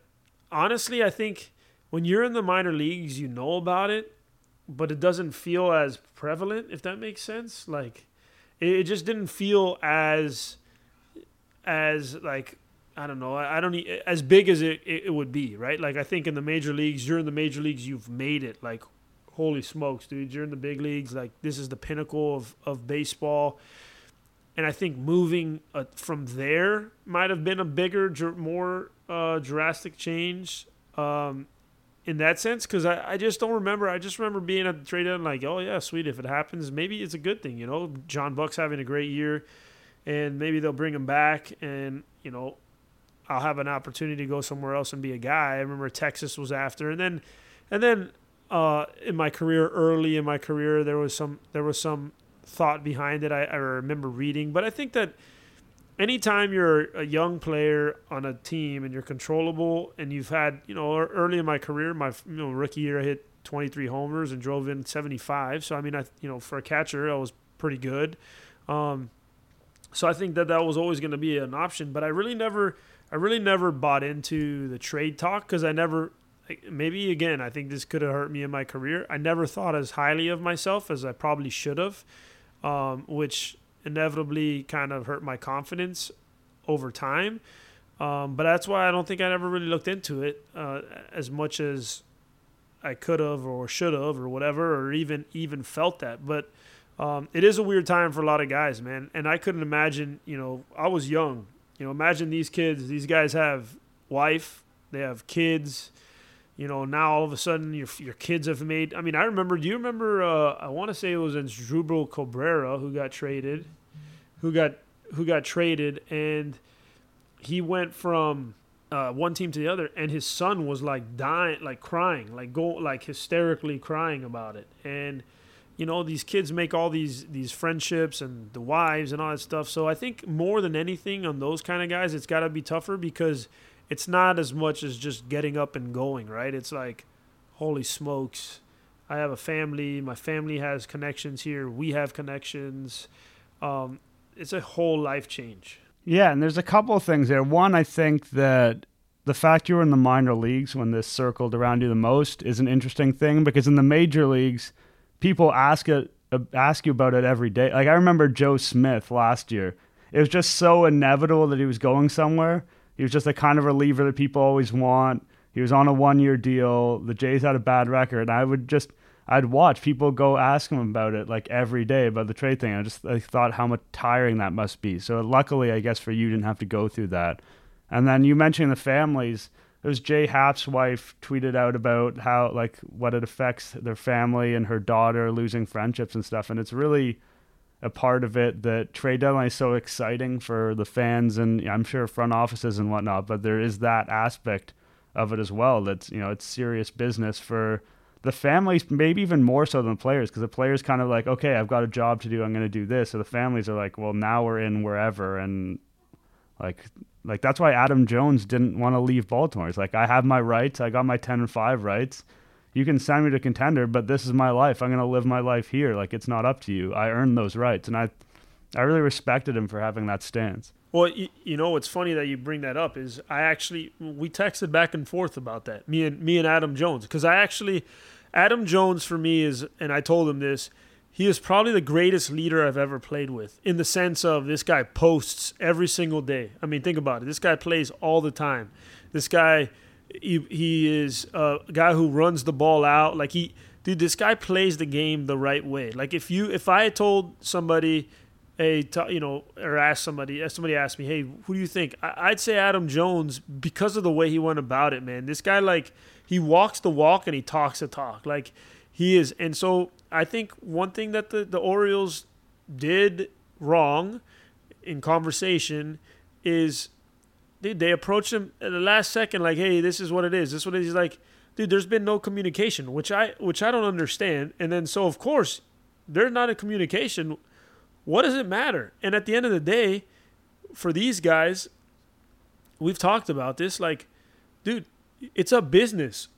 Speaker 1: honestly, I think when you're in the minor leagues, you know about it, but it doesn't feel as prevalent. If that makes sense, like it, just didn't feel as as like I don't know. I, don't as big as it, it, it would be, right? Like I think in the major leagues, you're in the major leagues, you've made it. Like holy smokes, dude, you're in the big leagues. Like this is the pinnacle of, of baseball. And I think moving uh, from there might have been a bigger, more uh, drastic change um, in that sense. Because I, I just don't remember. I just remember being at the trade deadline like, oh, yeah, sweet. If it happens, maybe it's a good thing. You know, John Buck's having a great year. And maybe they'll bring him back. And, you know, I'll have an opportunity to go somewhere else and be a guy. I remember Texas was after. And then, and then uh, in my career, early in my career, there was some there was some thought behind it. I, I remember reading, but I think that anytime you're a young player on a team and you're controllable, and you've had you know early in my career, my you know rookie year, I hit 23 homers and drove in 75. So I mean, I you know for a catcher, I was pretty good. Um, so I think that that was always going to be an option, but I really never, I really never bought into the trade talk because I never maybe again, I think this could have hurt me in my career. I never thought as highly of myself as I probably should have, um, which inevitably kind of hurt my confidence over time. Um, but that's why I don't think I ever really looked into it uh, as much as I could have or should have or whatever, or even even felt that. But um, it is a weird time for a lot of guys, man. And I couldn't imagine. You know, I was young. You know, imagine these kids. These guys have wife. They have kids you know, now all of a sudden your your kids have made. I mean, I remember. Do you remember? Uh, I want to say it was Asdrubal Cabrera who got traded, who got who got traded, and he went from uh, one team to the other, and his son was like dying, like crying, like go, like hysterically crying about it, and you know these kids make all these these friendships and the wives and all that stuff. So I think more than anything on those kind of guys, it's got to be tougher because it's not as much as just getting up and going, right? It's like, holy smokes, I have a family. My family has connections here. We have connections. Um, it's a whole life change.
Speaker 3: Yeah, and there's a couple of things there. One, I think that the fact you were in the minor leagues when this circled around you the most is an interesting thing because in the major leagues, people ask it uh, ask you about it every day. Like I remember Joe Smith last year. It was just so inevitable that he was going somewhere. He was just the kind of reliever that people always want. He was on a one year deal. The Jays had a bad record. I would just I'd watch people go ask him about it like every day about the trade thing. I just I thought how much tiring that must be. So luckily, I guess for you, you didn't have to go through that. And then you mentioned the families. It was Jay Happ's wife tweeted out about how like what it affects their family and her daughter losing friendships and stuff. And it's really a part of it that trade deadline is so exciting for the fans and I'm sure front offices and whatnot. But there is that aspect of it as well. That's you know it's serious business for the families, maybe even more so than the players, because the players kind of like, okay, I've got a job to do, I'm going to do this. So the families are like, well, now we're in wherever, and like, like that's why Adam Jones didn't want to leave Baltimore. He's like, I have my rights, I got my ten and five rights. You can send me to contender, but this is my life. I'm going to live my life here. Like it's not up to you. I earned those rights, and I, I really respected him for having that stance.
Speaker 1: Well, you, you know what's funny that you bring that up is I actually we texted back and forth about that. Me and me and Adam Jones because I actually Adam Jones for me is and I told him this. He is probably the greatest leader I've ever played with in the sense of this guy posts every single day. I mean, think about it. This guy plays all the time. This guy he, he is a guy who runs the ball out like he dude this guy plays the game the right way. Like if you if I told somebody hey, you know, or ask somebody, somebody asked me, hey, who do you think? I- would say Adam Jones because of the way he went about it, man. This guy, like, he walks the walk and he talks the talk. Like, he is. And so I think one thing that the, the Orioles did wrong in conversation is, dude, they approached him at the last second, like, hey, this is what it is. This is what it is. He's like, dude, there's been no communication, which I, which I don't understand. And then, so of course, there's not a communication what does it matter? And at the end of the day, for these guys, we've talked about this. Like, dude, it's a business.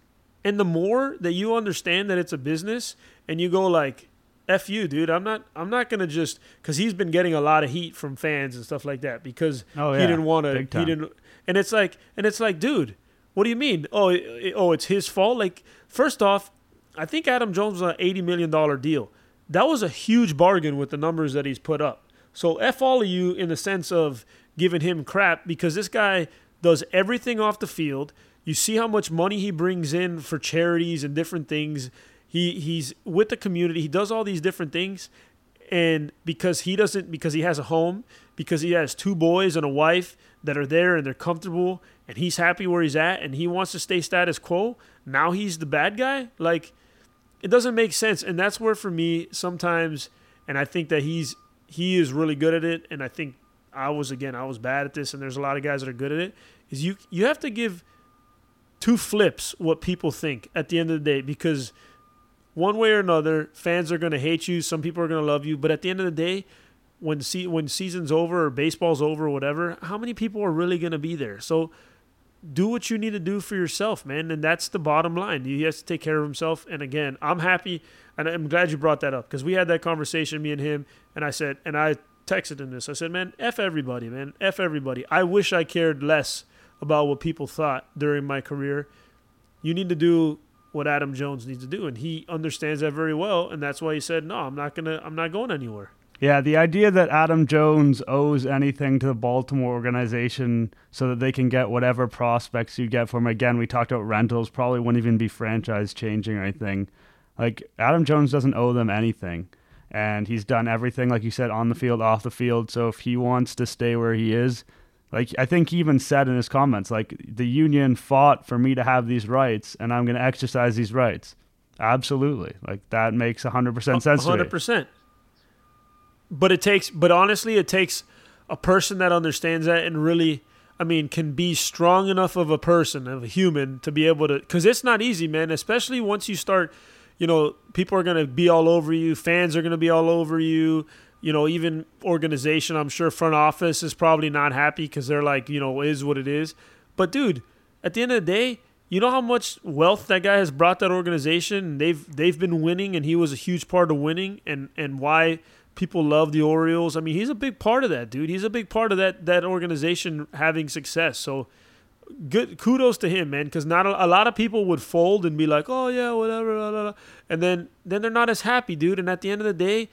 Speaker 1: And the more that you understand that it's a business and you go like, F you, dude. I'm not I'm not gonna just because he's been getting a lot of heat from fans and stuff like that because oh, yeah. he didn't want to he didn't and it's like and it's like, dude, what do you mean? Oh, it, oh, it's his fault. Like, first off, I think Adam Jones was an eighty million dollar deal that was a huge bargain with the numbers that he's put up. So F all of you in the sense of giving him crap because this guy does everything off the field. You see how much money he brings in for charities and different things. He he's with the community. He does all these different things and because he doesn't because he has a home, because he has two boys and a wife that are there and they're comfortable and he's happy where he's at and he wants to stay status quo, now he's the bad guy? Like it doesn't make sense, and that's where for me sometimes, and I think that he's he is really good at it, and I think I was again I was bad at this, and there's a lot of guys that are good at it. Is you you have to give two flips what people think at the end of the day because one way or another, fans are going to hate you. Some people are going to love you, but at the end of the day, when see when season's over or baseball's over or whatever, how many people are really going to be there? So do what you need to do for yourself, man. And that's the bottom line. He has to take care of himself. And again, I'm happy. And I'm glad you brought that up because we had that conversation, me and him. And I said, and I texted him this. I said, man, F everybody, man. F everybody. I wish I cared less about what people thought during my career. You need to do what Adam Jones needs to do. And he understands that very well. And that's why he said, no, I'm not to, I'm not going anywhere.
Speaker 3: Yeah, the idea that Adam Jones owes anything to the Baltimore organization so that they can get whatever prospects you get from again, we talked about rentals, probably wouldn't even be franchise changing or anything. Like Adam Jones doesn't owe them anything. And he's done everything, like you said, on the field, off the field. So if he wants to stay where he is, like I think he even said in his comments, like the union fought for me to have these rights, and I'm going to exercise these rights. Absolutely, like that makes 100% sense. 100%
Speaker 1: but it takes but honestly it takes a person that understands that and really I mean can be strong enough of a person of a human to be able to cuz it's not easy man especially once you start you know, people are going to be all over you. Fans are going to be all over you. You know, even organization, I'm sure front office is probably not happy because they're like, you know, is what it is. But dude, at the end of the day, you know how much wealth that guy has brought that organization. They've they've been winning, and he was a huge part of winning, and and why people love the Orioles. I mean, he's a big part of that, dude. He's a big part of that that organization having success. So good kudos to him, man, because not a, a, lot of people would fold and be like, "Oh yeah, whatever," blah, blah, blah. and then then they're not as happy, dude. And at the end of the day,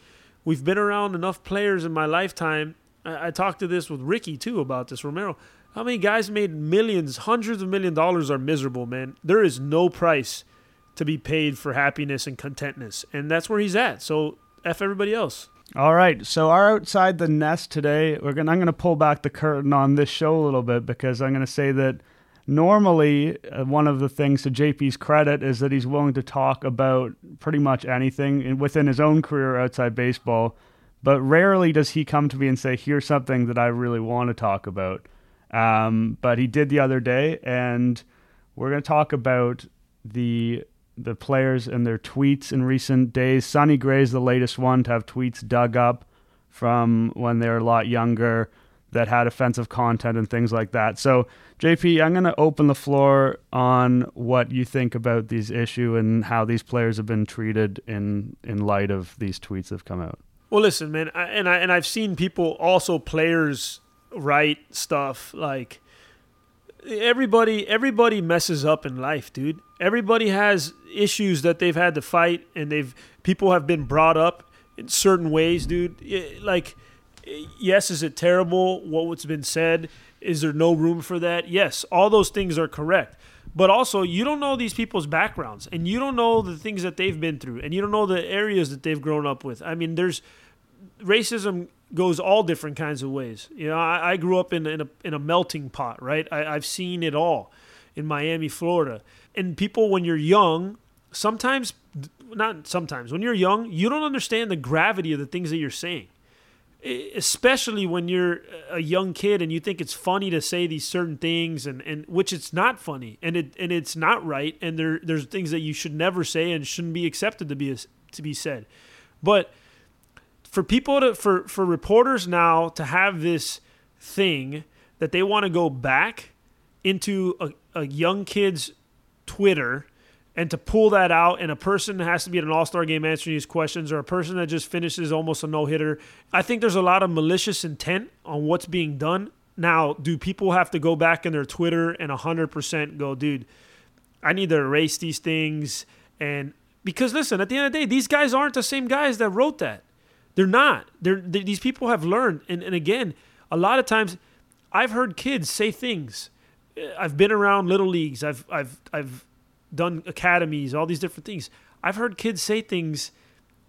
Speaker 1: we've been around enough players in my lifetime. I, I talked to this with Ricky too about this Romero. How many guys made millions, hundreds of million dollars are miserable, man? There is no price to be paid for happiness and contentness, and that's where he's at. So f everybody else.
Speaker 3: All right, so our outside the nest today, we're gonna I'm gonna pull back the curtain on this show a little bit because I'm gonna say that normally uh, one of the things to JP's credit is that he's willing to talk about pretty much anything within his own career outside baseball, but rarely does he come to me and say, "Here's something that I really want to talk about." Um, but he did the other day, and we're gonna talk about the the players and their tweets in recent days. Sonny Gray's the latest one to have tweets dug up from when they were a lot younger that had offensive content and things like that. So, JP, I'm going to open the floor on what you think about these issue and how these players have been treated in in light of these tweets that have come out.
Speaker 1: Well, listen, man, I, and I and I've seen people also players write stuff like everybody everybody messes up in life, dude. Everybody has issues that they've had to fight, and they've people have been brought up in certain ways, dude. Like, yes, is it terrible what's been said? Is there no room for that? Yes, all those things are correct. But also, you don't know these people's backgrounds, and you don't know the things that they've been through, and you don't know the areas that they've grown up with. I mean, there's racism goes all different kinds of ways. You know, I, I grew up in, in, a, in a melting pot, right? I, I've seen it all in Miami, Florida. And people, when you're young, sometimes, not sometimes, when you're young, you don't understand the gravity of the things that you're saying. Especially when you're a young kid and you think it's funny to say these certain things, and, and which it's not funny, and it and it's not right, and there there's things that you should never say and shouldn't be accepted to be to be said. But for people to for for reporters now to have this thing that they want to go back into a, a young kid's Twitter and to pull that out and a person has to be at an all-star game answering these questions or a person that just finishes almost a no-hitter i think there's a lot of malicious intent on what's being done now do people have to go back in their twitter and 100% go dude i need to erase these things and because listen at the end of the day these guys aren't the same guys that wrote that they're not. They're, they, these people have learned. And, and again, a lot of times I've heard kids say things. I've been around little leagues. I've, I've, I've done academies, all these different things. I've heard kids say things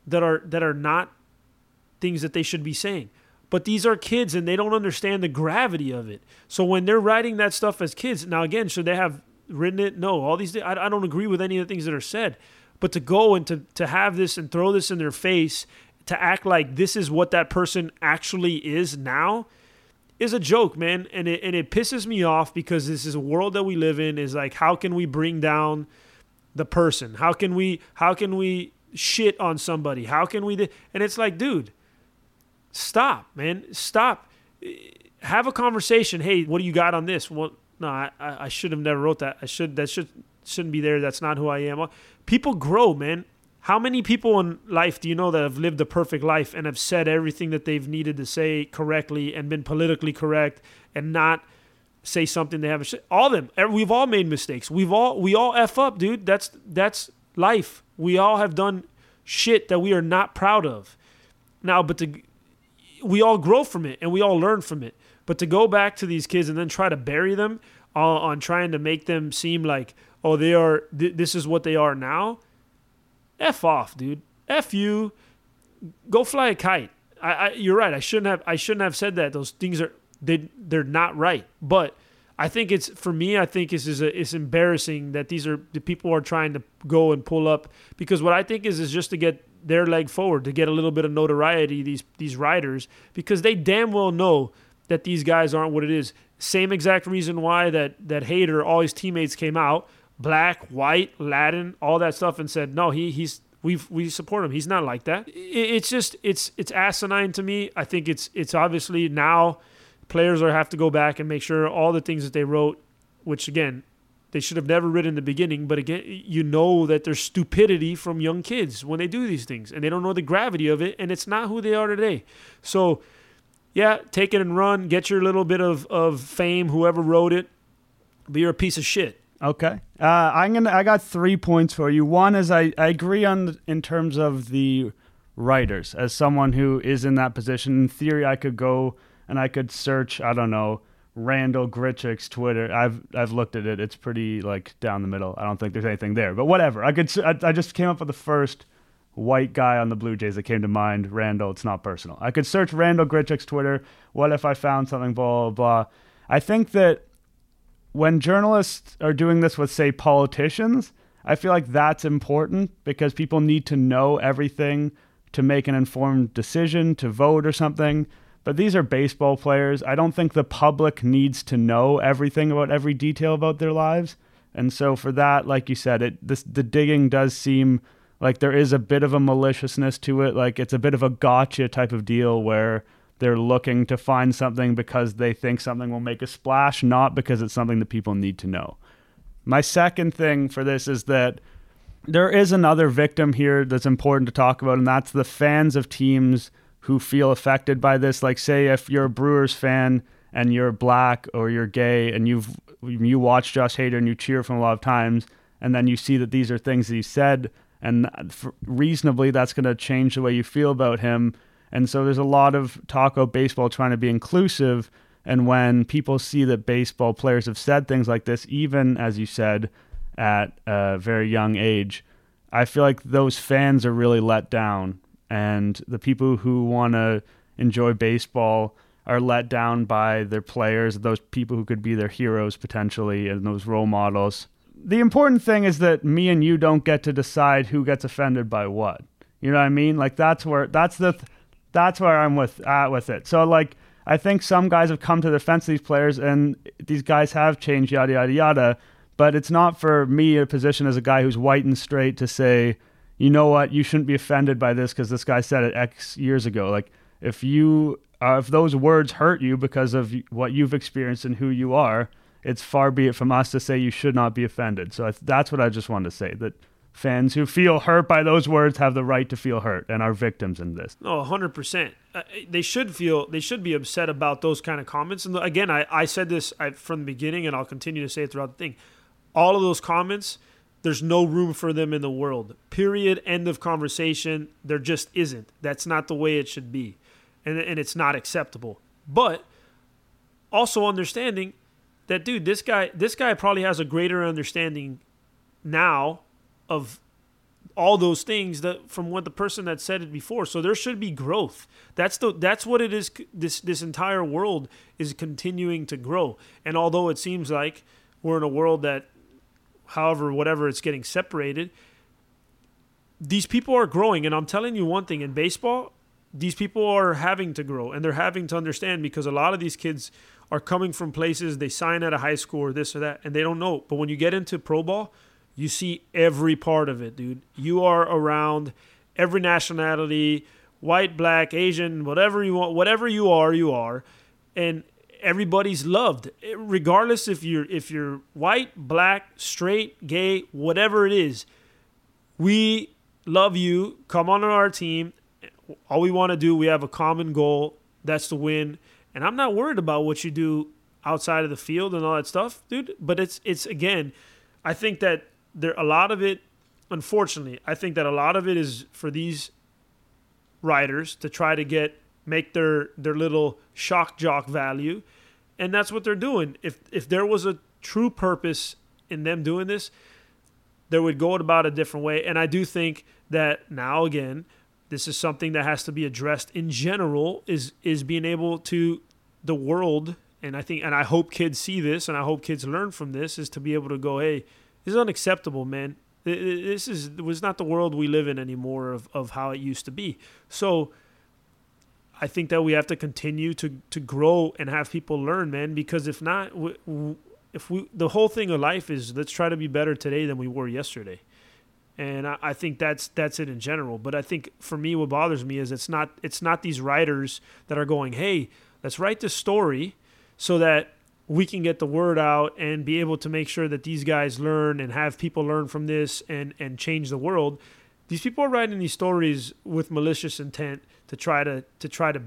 Speaker 1: that are, that are not things that they should be saying. But these are kids and they don't understand the gravity of it. So when they're writing that stuff as kids, now again, should they have written it? No, all these, I, I don't agree with any of the things that are said. But to go and to, to have this and throw this in their face to act like this is what that person actually is now is a joke, man. And it, and it pisses me off because this is a world that we live in is like, how can we bring down the person? How can we, how can we shit on somebody? How can we, and it's like, dude, stop, man, stop. Have a conversation. Hey, what do you got on this? Well, no, I, I should have never wrote that. I should, that should, shouldn't be there. That's not who I am. People grow, man. How many people in life do you know that have lived a perfect life and have said everything that they've needed to say correctly and been politically correct and not say something they haven't said? All of them. We've all made mistakes. We've all we all f up, dude. That's that's life. We all have done shit that we are not proud of. Now, but to we all grow from it and we all learn from it. But to go back to these kids and then try to bury them on, on trying to make them seem like oh they are th- this is what they are now F off, dude. F you. Go fly a kite. I, I, you're right. I shouldn't have. I shouldn't have said that. Those things are they they're not right. But I think it's for me. I think it's is it's embarrassing that these are the people are trying to go and pull up because what I think is is just to get their leg forward to get a little bit of notoriety. These these riders because they damn well know that these guys aren't what it is. Same exact reason why that that Hader all his teammates came out black, white, Latin, all that stuff, and said, no, he he's We we support him. He's not like that. It's just it's it's asinine to me. I think it's it's obviously now players are have to go back and make sure all the things that they wrote, which again they should have never written in the beginning. But again, you know that there's stupidity from young kids when they do these things, and they don't know the gravity of it, and it's not who they are today. So, yeah, take it and run. Get your little bit of, of fame, whoever wrote it. But you're a piece of shit.
Speaker 3: Okay, uh, I'm gonna. I got three points for you. One is I, I agree on in terms of the writers. As someone who is in that position, in theory, I could go and I could search. I don't know Randal Grichuk's Twitter. I've I've looked at it. It's pretty like down the middle. I don't think there's anything there. But whatever. I could. I, I just came up with the first white guy on the Blue Jays that came to mind. Randal. It's not personal. I could search Randal Grichuk's Twitter. What if I found something? Blah blah. blah. I think that when journalists are doing this with say politicians, I feel like that's important because people need to know everything to make an informed decision to vote or something. But these are baseball players. I don't think the public needs to know everything about every detail about their lives. And so for that, like you said, it this the digging does seem like there is a bit of a maliciousness to it. Like it's a bit of a gotcha type of deal where they're looking to find something because they think something will make a splash, not because it's something that people need to know. My second thing for this is that there is another victim here that's important to talk about, and that's the fans of teams who feel affected by this. Like, say, if you're a Brewers fan and you're black or you're gay and you've you watch Josh Hader and you cheer from a lot of times, and then you see that these are things that he said, and reasonably that's going to change the way you feel about him. And so there's a lot of talk about baseball trying to be inclusive. And when people see that baseball players have said things like this, even as you said, at a very young age, I feel like those fans are really let down and the people who want to enjoy baseball are let down by their players, those people who could be their heroes potentially, and those role models. The important thing is that me and you don't get to decide who gets offended by what. You know what I mean? Like that's where that's the that's where I'm with at with it. So like I think some guys have come to the defense of these players, and these guys have changed yada yada yada. But it's not for me a position as a guy who's white and straight to say you know what, you shouldn't be offended by this because this guy said it X years ago. Like if you uh, if those words hurt you because of what you've experienced and who you are, it's far be it from us to say you should not be offended. So that's what I just wanted to say that fans who feel hurt by those words have the right to feel hurt and are victims in this.
Speaker 1: No, 100%. Uh, they should feel they should be upset about those kind of comments. And again, I, I said this from the beginning and I'll continue to say it throughout the thing. All of those comments – there's no room for them in the world. Period. End of conversation. There just isn't. That's not the way it should be. And, and it's not acceptable. But also understanding that dude, this guy this guy probably has a greater understanding now of all those things that from what the person that said it before. So there should be growth. That's the that's what it is this this entire world is continuing to grow. And although it seems like we're in a world that however, whatever it's getting separated. These people are growing, and I'm telling you one thing in baseball, these people are having to grow and they're having to understand because a lot of these kids are coming from places they sign at a high school or this or that and they don't know. But when you get into pro ball, you see every part of it, dude. You are around every nationality, white, black, Asian, whatever you want, whatever you are, you are. And everybody's loved. Eh, regardless if you're if you're white black straight gay whatever it is we love you. Come on our team. All we want to do we have a common goal. That's to win. And i'm not worried about what you do outside of the field and all that stuff dude. But it's it's again i think that there a lot of it unfortunately i think that a lot of it is for these riders to try to get make their their little shock jock value, and that's what they're doing. If if there was a true purpose in them doing this, they would go about a different way. And I do think that now again, this is something that has to be addressed in general. Is is being able to the world, and I think, and I hope kids see this, and I hope kids learn from this, is to be able to go, hey, this is unacceptable, man. This is was not the world we live in anymore of, of how it used to be. So I think that we have to continue to to grow and have people learn, man. Because if not, if we the whole thing of life is let's try to be better today than we were yesterday, and I, I think that's that's it in general. But I think for me, what bothers me is it's not it's not these writers that are going, hey, let's write this story so that we can get the word out and be able to make sure that these guys learn and have people learn from this and and change the world. These people are writing these stories with malicious intent to try to to try to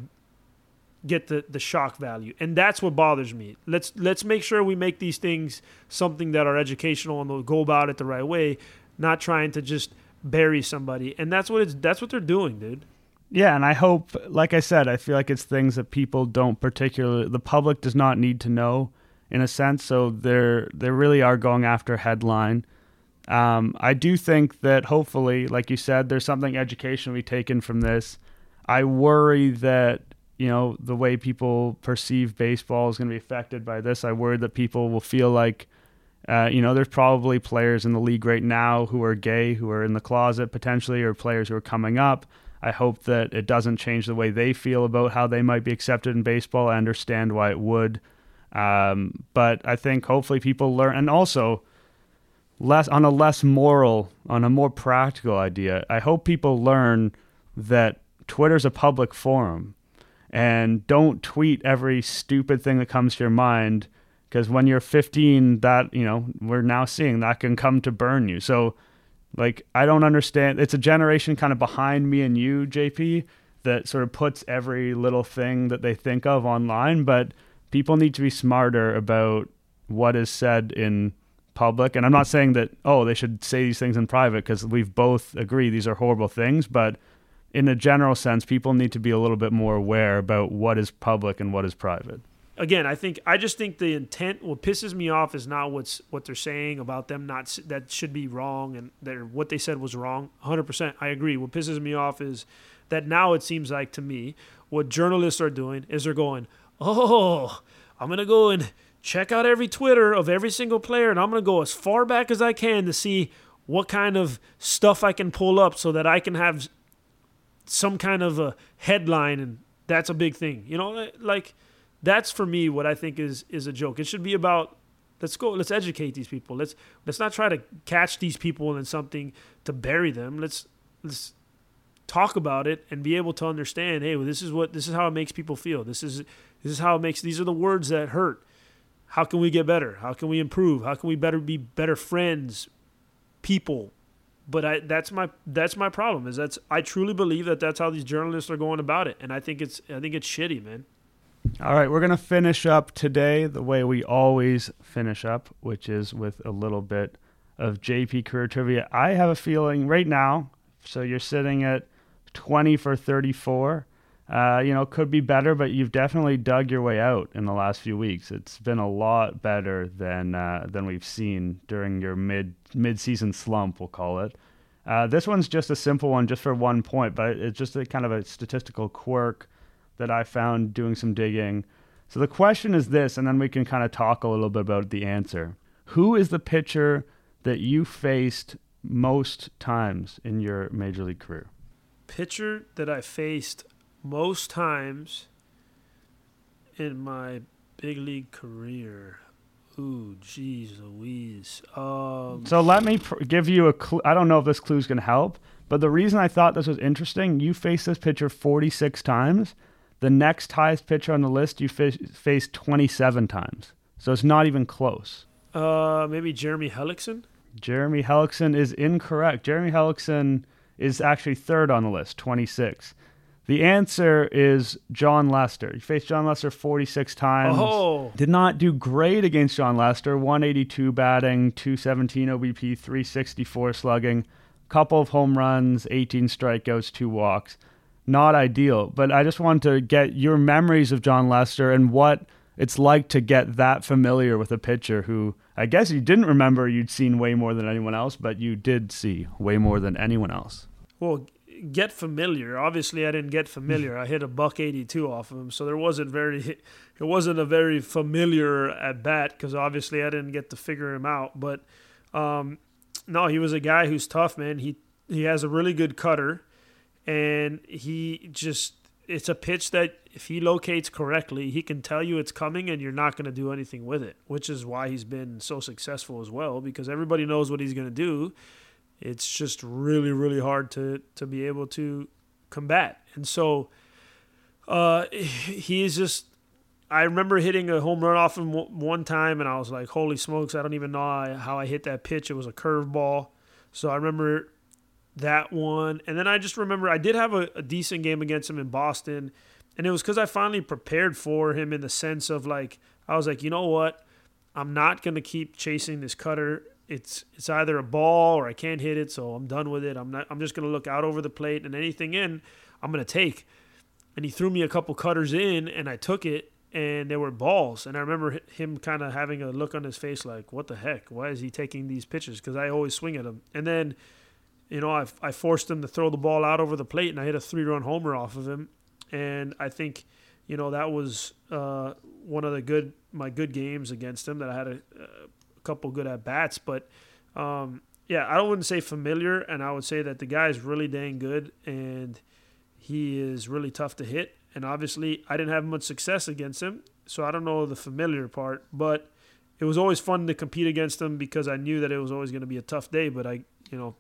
Speaker 1: get the, the shock value. And that's what bothers me. Let's let's make sure we make these things something that are educational and they'll go about it the right way, not trying to just bury somebody. And that's what it's that's what they're doing, dude.
Speaker 3: Yeah, and I hope like I said, I feel like it's things that people don't particularly the public does not need to know in a sense, so they're they really are going after headline. Um, I do think that hopefully, like you said, there's something educationally taken from this. I worry that you know, the way people perceive baseball is going to be affected by this. I worry that people will feel like, uh, you know, there's probably players in the league right now who are gay, who are in the closet potentially, or players who are coming up. I hope that it doesn't change the way they feel about how they might be accepted in baseball. I understand why it would. Um, but I think hopefully people learn, and also less on a less moral, on a more practical idea. I hope people learn that Twitter's a public forum and don't tweet every stupid thing that comes to your mind because when you're 15 that you know we're now seeing that can come to burn you so like i don't understand it's a generation kind of behind me and you jp that sort of puts every little thing that they think of online but people need to be smarter about what is said in public and i'm not saying that oh they should say these things in private because we've both agreed these are horrible things but in a general sense, people need to be a little bit more aware about what is public and what is private.
Speaker 1: Again, I think I just think the intent. What pisses me off is not what's what they're saying about them. Not that should be wrong, and that what they said was wrong. 100, percent I agree. What pisses me off is that now it seems like to me what journalists are doing is they're going, oh, I'm gonna go and check out every Twitter of every single player, and I'm gonna go as far back as I can to see what kind of stuff I can pull up so that I can have some kind of a headline and that's a big thing. You know, like that's for me what I think is is a joke. It should be about let's go let's educate these people. Let's let's not try to catch these people in something to bury them. Let's let's talk about it and be able to understand, hey, well, this is what this is how it makes people feel. This is this is how it makes these are the words that hurt. How can we get better? How can we improve? How can we better be better friends, people, but I that's my that's my problem is that's I truly believe that that's how these journalists are going about it, and I think it's I think it's shitty, man.
Speaker 3: All right, we're gonna finish up today the way we always finish up, which is with a little bit of JP career trivia. I have a feeling right now. So you're sitting at 20 for 34 uh, you know, could be better, but you've definitely dug your way out in the last few weeks. It's been a lot better than uh, than we've seen during your mid mid season slump, we'll call it. Uh, this one's just a simple one, just for one point, but it's just a kind of a statistical quirk that I found doing some digging. So the question is this, and then we can kind of talk a little bit about the answer. Who is the pitcher that you faced most times in your major league career?
Speaker 1: Pitcher that I faced most times in my big league career. Ooh, jeez Louise. Um,
Speaker 3: so let me pr- give you a clue. I don't know if this clue is going to help, but the reason I thought this was interesting, you faced this pitcher 46 times. The next highest pitcher on the list you f- faced 27 times. So it's not even close.
Speaker 1: Uh, maybe Jeremy Hellickson?
Speaker 3: Jeremy Hellickson is incorrect. Jeremy Hellickson is actually third on the list, 26. The answer is Jon Lester. He faced Jon Lester 46 times.
Speaker 1: Oh.
Speaker 3: Did not do great against Jon Lester. 182 batting, 217 OBP, 364 slugging, couple of home runs, 18 strikeouts, two walks. Not ideal, but I just wanted to get your memories of Jon Lester and what it's like to get that familiar with a pitcher who I guess you didn't remember you'd seen way more than anyone else, but you did see way more than anyone else.
Speaker 1: Well, get familiar. Obviously, I didn't get familiar. I hit a buck 82 off of him, so there wasn't very it wasn't a very familiar at bat because obviously I didn't get to figure him out. But um, no, he was a guy who's tough, man. He he has a really good cutter, and he just it's a pitch that if he locates correctly, he can tell you it's coming and you're not going to do anything with it, which is why he's been so successful as well because everybody knows what he's going to do it's just really really hard to to be able to combat. And so uh, he is just. I remember hitting a home run off him one time, and I was like, "Holy smokes! I don't even know how I hit that pitch. It was a curveball." So I remember that one, and then I just remember I did have a, a decent game against him in Boston, and it was because I finally prepared for him in the sense of like I was like, you know what, I'm not gonna keep chasing this cutter. It's it's either a ball or I can't hit it, so I'm done with it. I'm not. I'm just gonna look out over the plate and anything in, I'm gonna take. And he threw me a couple cutters in, and I took it, and there were balls. And I remember him kind of having a look on his face like, "What the heck? Why is he taking these pitches?" Because I always swing at him. And then, you know, I I forced him to throw the ball out over the plate, and I hit a three run homer off of him. And I think, you know, that was uh, one of the good my good games against him that I had a, a couple good at bats. But um, yeah, I don't wouldn't say familiar, and I would say that the guy is really dang good, and he is really tough to hit. And obviously, I didn't have much success against him, so I don't know the familiar part, but it was always fun to compete against him because I knew that it was always going to be a tough day. But I, you know,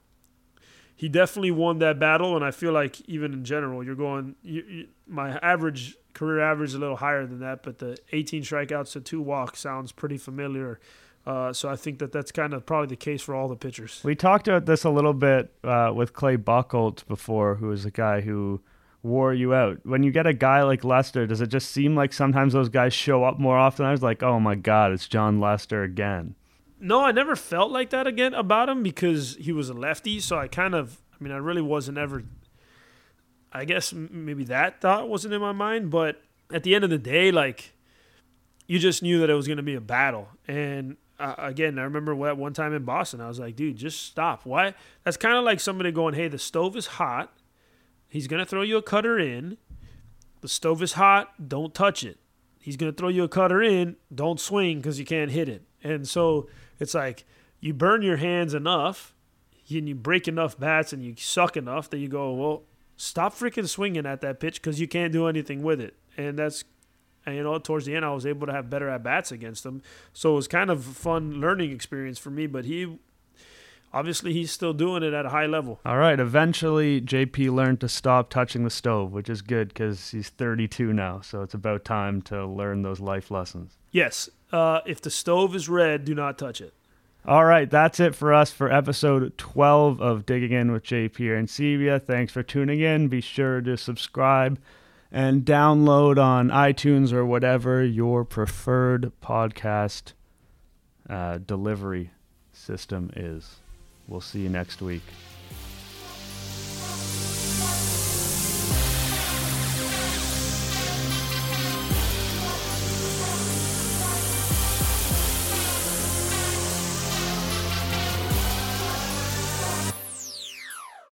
Speaker 1: he definitely won that battle, and I feel like even in general, you're going. You, you, my average career average is a little higher than that, but the 18 strikeouts to two walks sounds pretty familiar. Uh, so I think that that's kind of probably the case for all the pitchers.
Speaker 3: We talked about this a little bit uh, with Clay Buchholz before, who is a guy who wore you out. When you get a guy like Lester, does it just seem like sometimes those guys show up more often? I was like, oh my god, it's Jon Lester again.
Speaker 1: No, I never felt like that again about him because he was a lefty. So I kind of, I mean, I really wasn't ever. I guess maybe that thought wasn't in my mind, but at the end of the day, like you just knew that it was going to be a battle. And uh, again, I remember at one time in Boston, I was like, dude, just stop. Why? That's kind of like somebody going, hey, the stove is hot. He's going to throw you a cutter in. The stove is hot. Don't touch it. He's going to throw you a cutter in. Don't swing because you can't hit it. And so it's like you burn your hands enough and you break enough bats and you suck enough that you go, well, stop freaking swinging at that pitch because you can't do anything with it. And that's, and, you know, towards the end, I was able to have better at bats against him. So it was kind of a fun learning experience for me. But he, obviously, he's still doing it at a high level.
Speaker 3: All right. Eventually, JP learned to stop touching the stove, which is good because he's 32 now. So it's about time to learn those life lessons.
Speaker 1: Yes. Uh, if the stove is red, do not touch it.
Speaker 3: All right, that's it for us for episode 12 of Digging In with JP Arencibia. Thanks for tuning in. Be sure to subscribe and download on iTunes or whatever your preferred podcast uh, delivery system is. We'll see you next week.